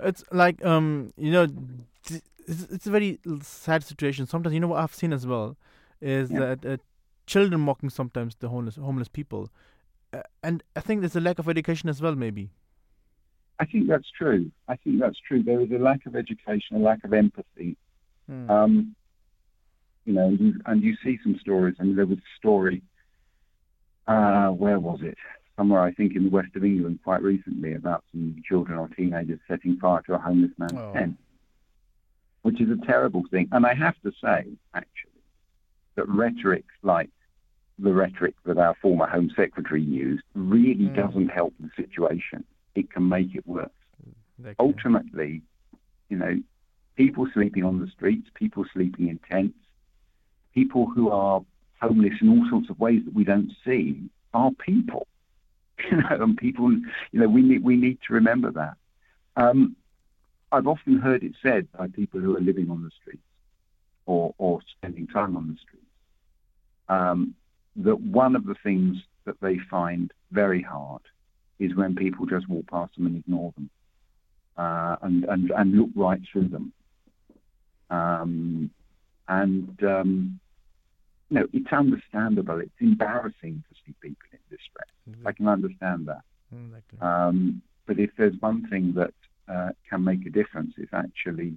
It's like um you know it's, it's a very sad situation. Sometimes you know what I've seen as well is
Yeah.
that uh, children mocking sometimes the homeless homeless people, uh, and I think there's a lack of education as well. Maybe.
I think that's true. I think that's true. There is a lack of education, a lack of empathy.
Hmm.
Um, you know, you, and you see some stories. I mean, there was a story. Uh, where was it? Somewhere, I think, in the west of England, quite recently, about some children or teenagers setting fire to a homeless man's
Oh.
tent, which is a terrible thing. And I have to say, actually, that rhetoric like the rhetoric that our former Home Secretary used really
Mm.
doesn't help the situation. It can make it worse
Like,
ultimately, you know, people sleeping on the streets, people sleeping in tents, people who are homeless in all sorts of ways that we don't see are people. [laughs] You know, and people, you know, we need we need to remember that. Um, I've often heard it said by people who are living on the streets or or spending time on the streets um, that one of the things that they find very hard is when people just walk past them and ignore them uh, and, and, and look right through them. Um, and, um, you know, it's understandable. It's embarrassing to see people in distress. I can understand that.
Exactly.
Um, but if there's one thing that uh, can make a difference, it's actually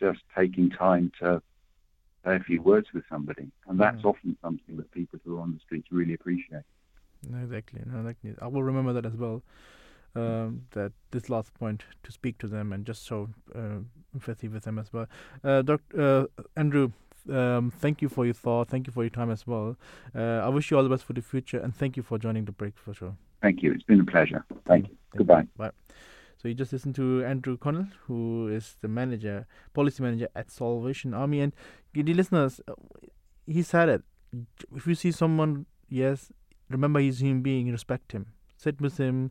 just taking time to say a few words with somebody. And that's
Mm.
often something that people who are on the streets really appreciate.
Exactly. No, exactly. I will remember that as well. Um, that this last point to speak to them and just show uh, empathy with them as well. Uh, Dr. Uh, Andrew, um, thank you for your thought. Thank you for your time as well. Uh, I wish you all the best for the future and thank you for joining the Breakfast Show.
Thank you. It's been a pleasure. Thank you. Goodbye.
Bye. So you just listened to Andrew Connell, who is the manager, policy manager at Salvation Army. And dear listeners, uh, he said it. If you see someone, yes, remember he's a human being, respect him. Sit with him,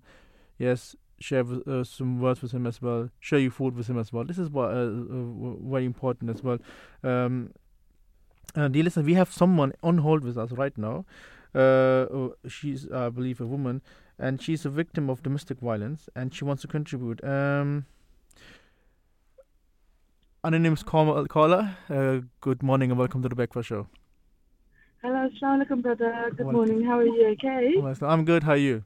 yes, share uh, some words with him as well. Share your food with him as well. This is what, uh, uh, very important as well. Um, uh, dear listeners, we have someone on hold with us right now. Uh, oh, she's, I believe, a woman, and she's a victim of domestic violence, and she wants to contribute. Um, anonymous call- caller, uh, good morning and welcome to the Breakfast Show.
Hello, Assalamu alaikum, brother. Good morning. How are you? Okay?
I'm good. How are you?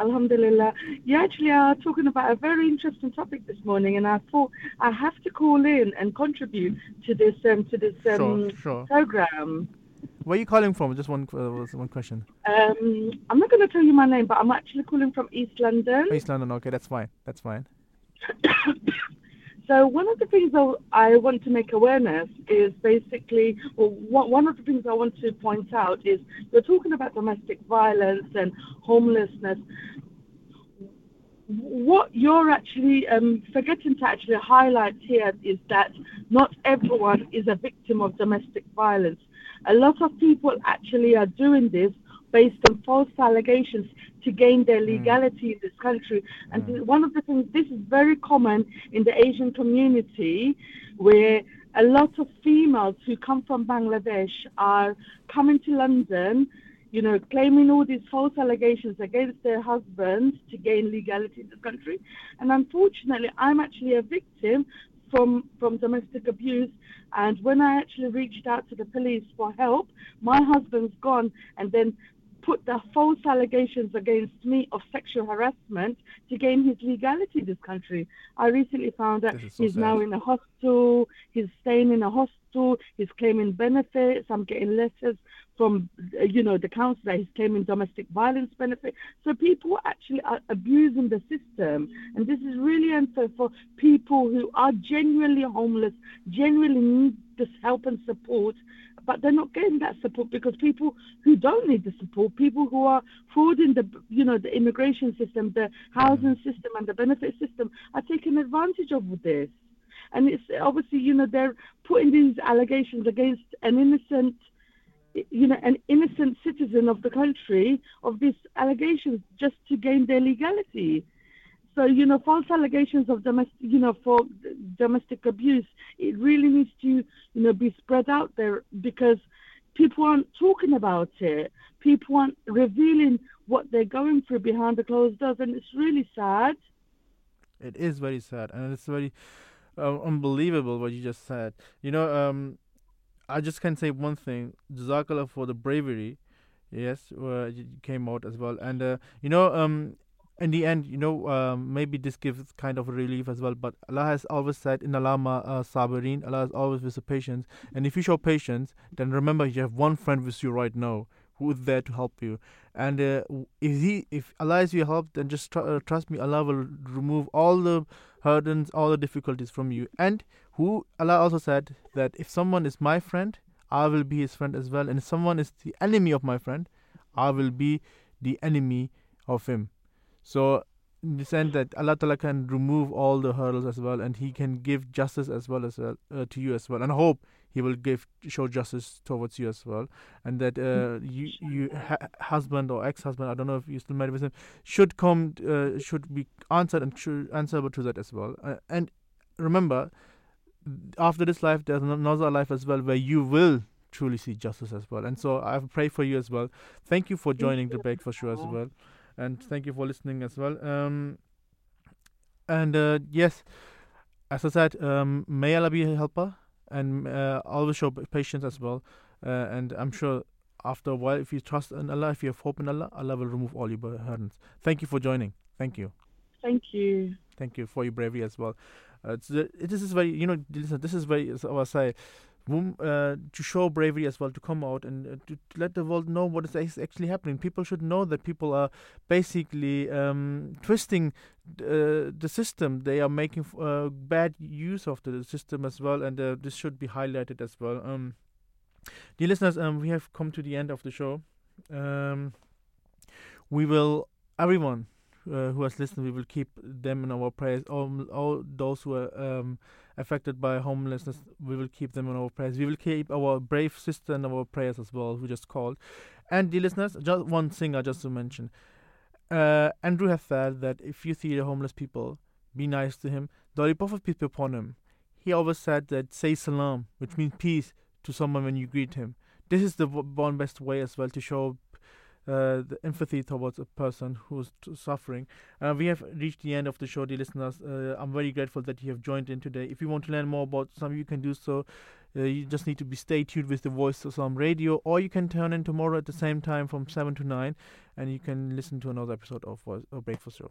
Alhamdulillah. You actually are talking about a very interesting topic this morning, and I thought I have to call in and contribute to this um, to this um,
Sure, sure.
program.
Where are you calling from? Just one, uh, one question.
Um, I'm not going to tell you my name, but I'm actually calling from East London.
East London. Okay, that's fine. That's fine. [coughs]
So one of the things I- I want to make awareness is basically, well, one one of the things I want to point out is you're talking about domestic violence and homelessness. What you're actually um, forgetting to actually highlight here is that not everyone is a victim of domestic violence. A lot of people actually are doing this based on false allegations to gain their hmm. legality in this country. And th- one of the things, this is very common in the Asian community, where a lot of females who come from Bangladesh are coming to London, you know, claiming all these false allegations against their husbands to gain legality in the country. And unfortunately, I'm actually a victim from from domestic abuse. And when I actually reached out to the police for help, my husband's gone and then put the false allegations against me of sexual harassment to gain his legality in this country. I recently found
is so
he's now in a hostel, he's staying in a hostel, he's claiming benefits, I'm getting letters from uh, you know the council that he's claiming domestic violence benefit. So people actually are abusing the system and this is really unfair for people who are genuinely homeless, genuinely need this help and support but they're not getting that support because people who don't need the support, people who are frauding the, you know, the immigration system, the housing system, and the benefit system, are taking advantage of this. And it's obviously, you know, they're putting these allegations against an innocent, you know, an innocent citizen of the country of these allegations just to gain their legality. So, you know, false allegations of domestic, you know, for domestic abuse, it really needs to, you know, be spread out there because people aren't talking about it. People aren't revealing what they're going through behind the closed doors, and it's really sad.
It is very sad, and it's very uh, unbelievable what you just said. You know, um, I just can say one thing: Jazakallah for the bravery. Yes, you came out as well, and uh, you know, um, in the end, you know, um, maybe this gives kind of a relief as well. But Allah has always said, "In Alama uh, sabirin," Allah is always with the patience. And if you show patience, then remember you have one friend with you right now who is there to help you. And uh, if he, if Allah is your help, then just tr- uh, trust me, Allah will remove all the hurdles, all the difficulties from you. And who Allah also said that if someone is my friend, I will be his friend as well. And if someone is the enemy of my friend, I will be the enemy of him. So in the sense that Allah Ta'ala can remove all the hurdles as well and he can give justice as well as uh, uh, to you as well and hope he will give show justice towards you as well. And that uh, you you ha- husband or ex-husband I don't know if you're still married with him should come uh, should be answered and should answerable to that as well. Uh, and remember after this life there's another life as well where you will truly see justice as well. And so I pray for you as well. Thank you for joining the Breakfast Show as well. And thank you for listening as well. Um, and uh, yes, as I said, um, may Allah be a helper and uh, always show patience as well. Uh, and I'm sure after a while, if you trust in Allah, if you have hope in Allah, Allah will remove all your burdens. Thank you for joining. Thank you.
Thank you.
Thank you for your bravery as well. Uh, this is very, you know, listen, this is very, as I say, uh, to show bravery as well, to come out and uh, to, let the world know what is actually happening. People should know that people are basically um, twisting uh, the system. They are making uh, bad use of the system as well, and uh, this should be highlighted as well. Um, dear listeners, um, we have come to the end of the show. Um, we will, everyone uh, who has listened, we will keep them in our prayers. All, all those who are um, affected by homelessness, we will keep them in our prayers. We will keep our brave sister in our prayers as well, who just called. And the listeners, just one thing I just to mention. Uh, Andrew has said that if you see the homeless people, be nice to him. The Prophet, peace be upon him, he always said that say salam, which means peace, to someone when you greet him. This is the one best way as well to show uh, the empathy towards a person who's suffering. Uh, we have reached the end of the show, dear listeners. Uh, I'm very grateful that you have joined in today. If you want to learn more about some, you can do so. Uh, you just need to be stay tuned with the Voice of Islam radio, or you can turn in tomorrow at the same time from 7 to 9, and you can listen to another episode of, of Breakfast Show.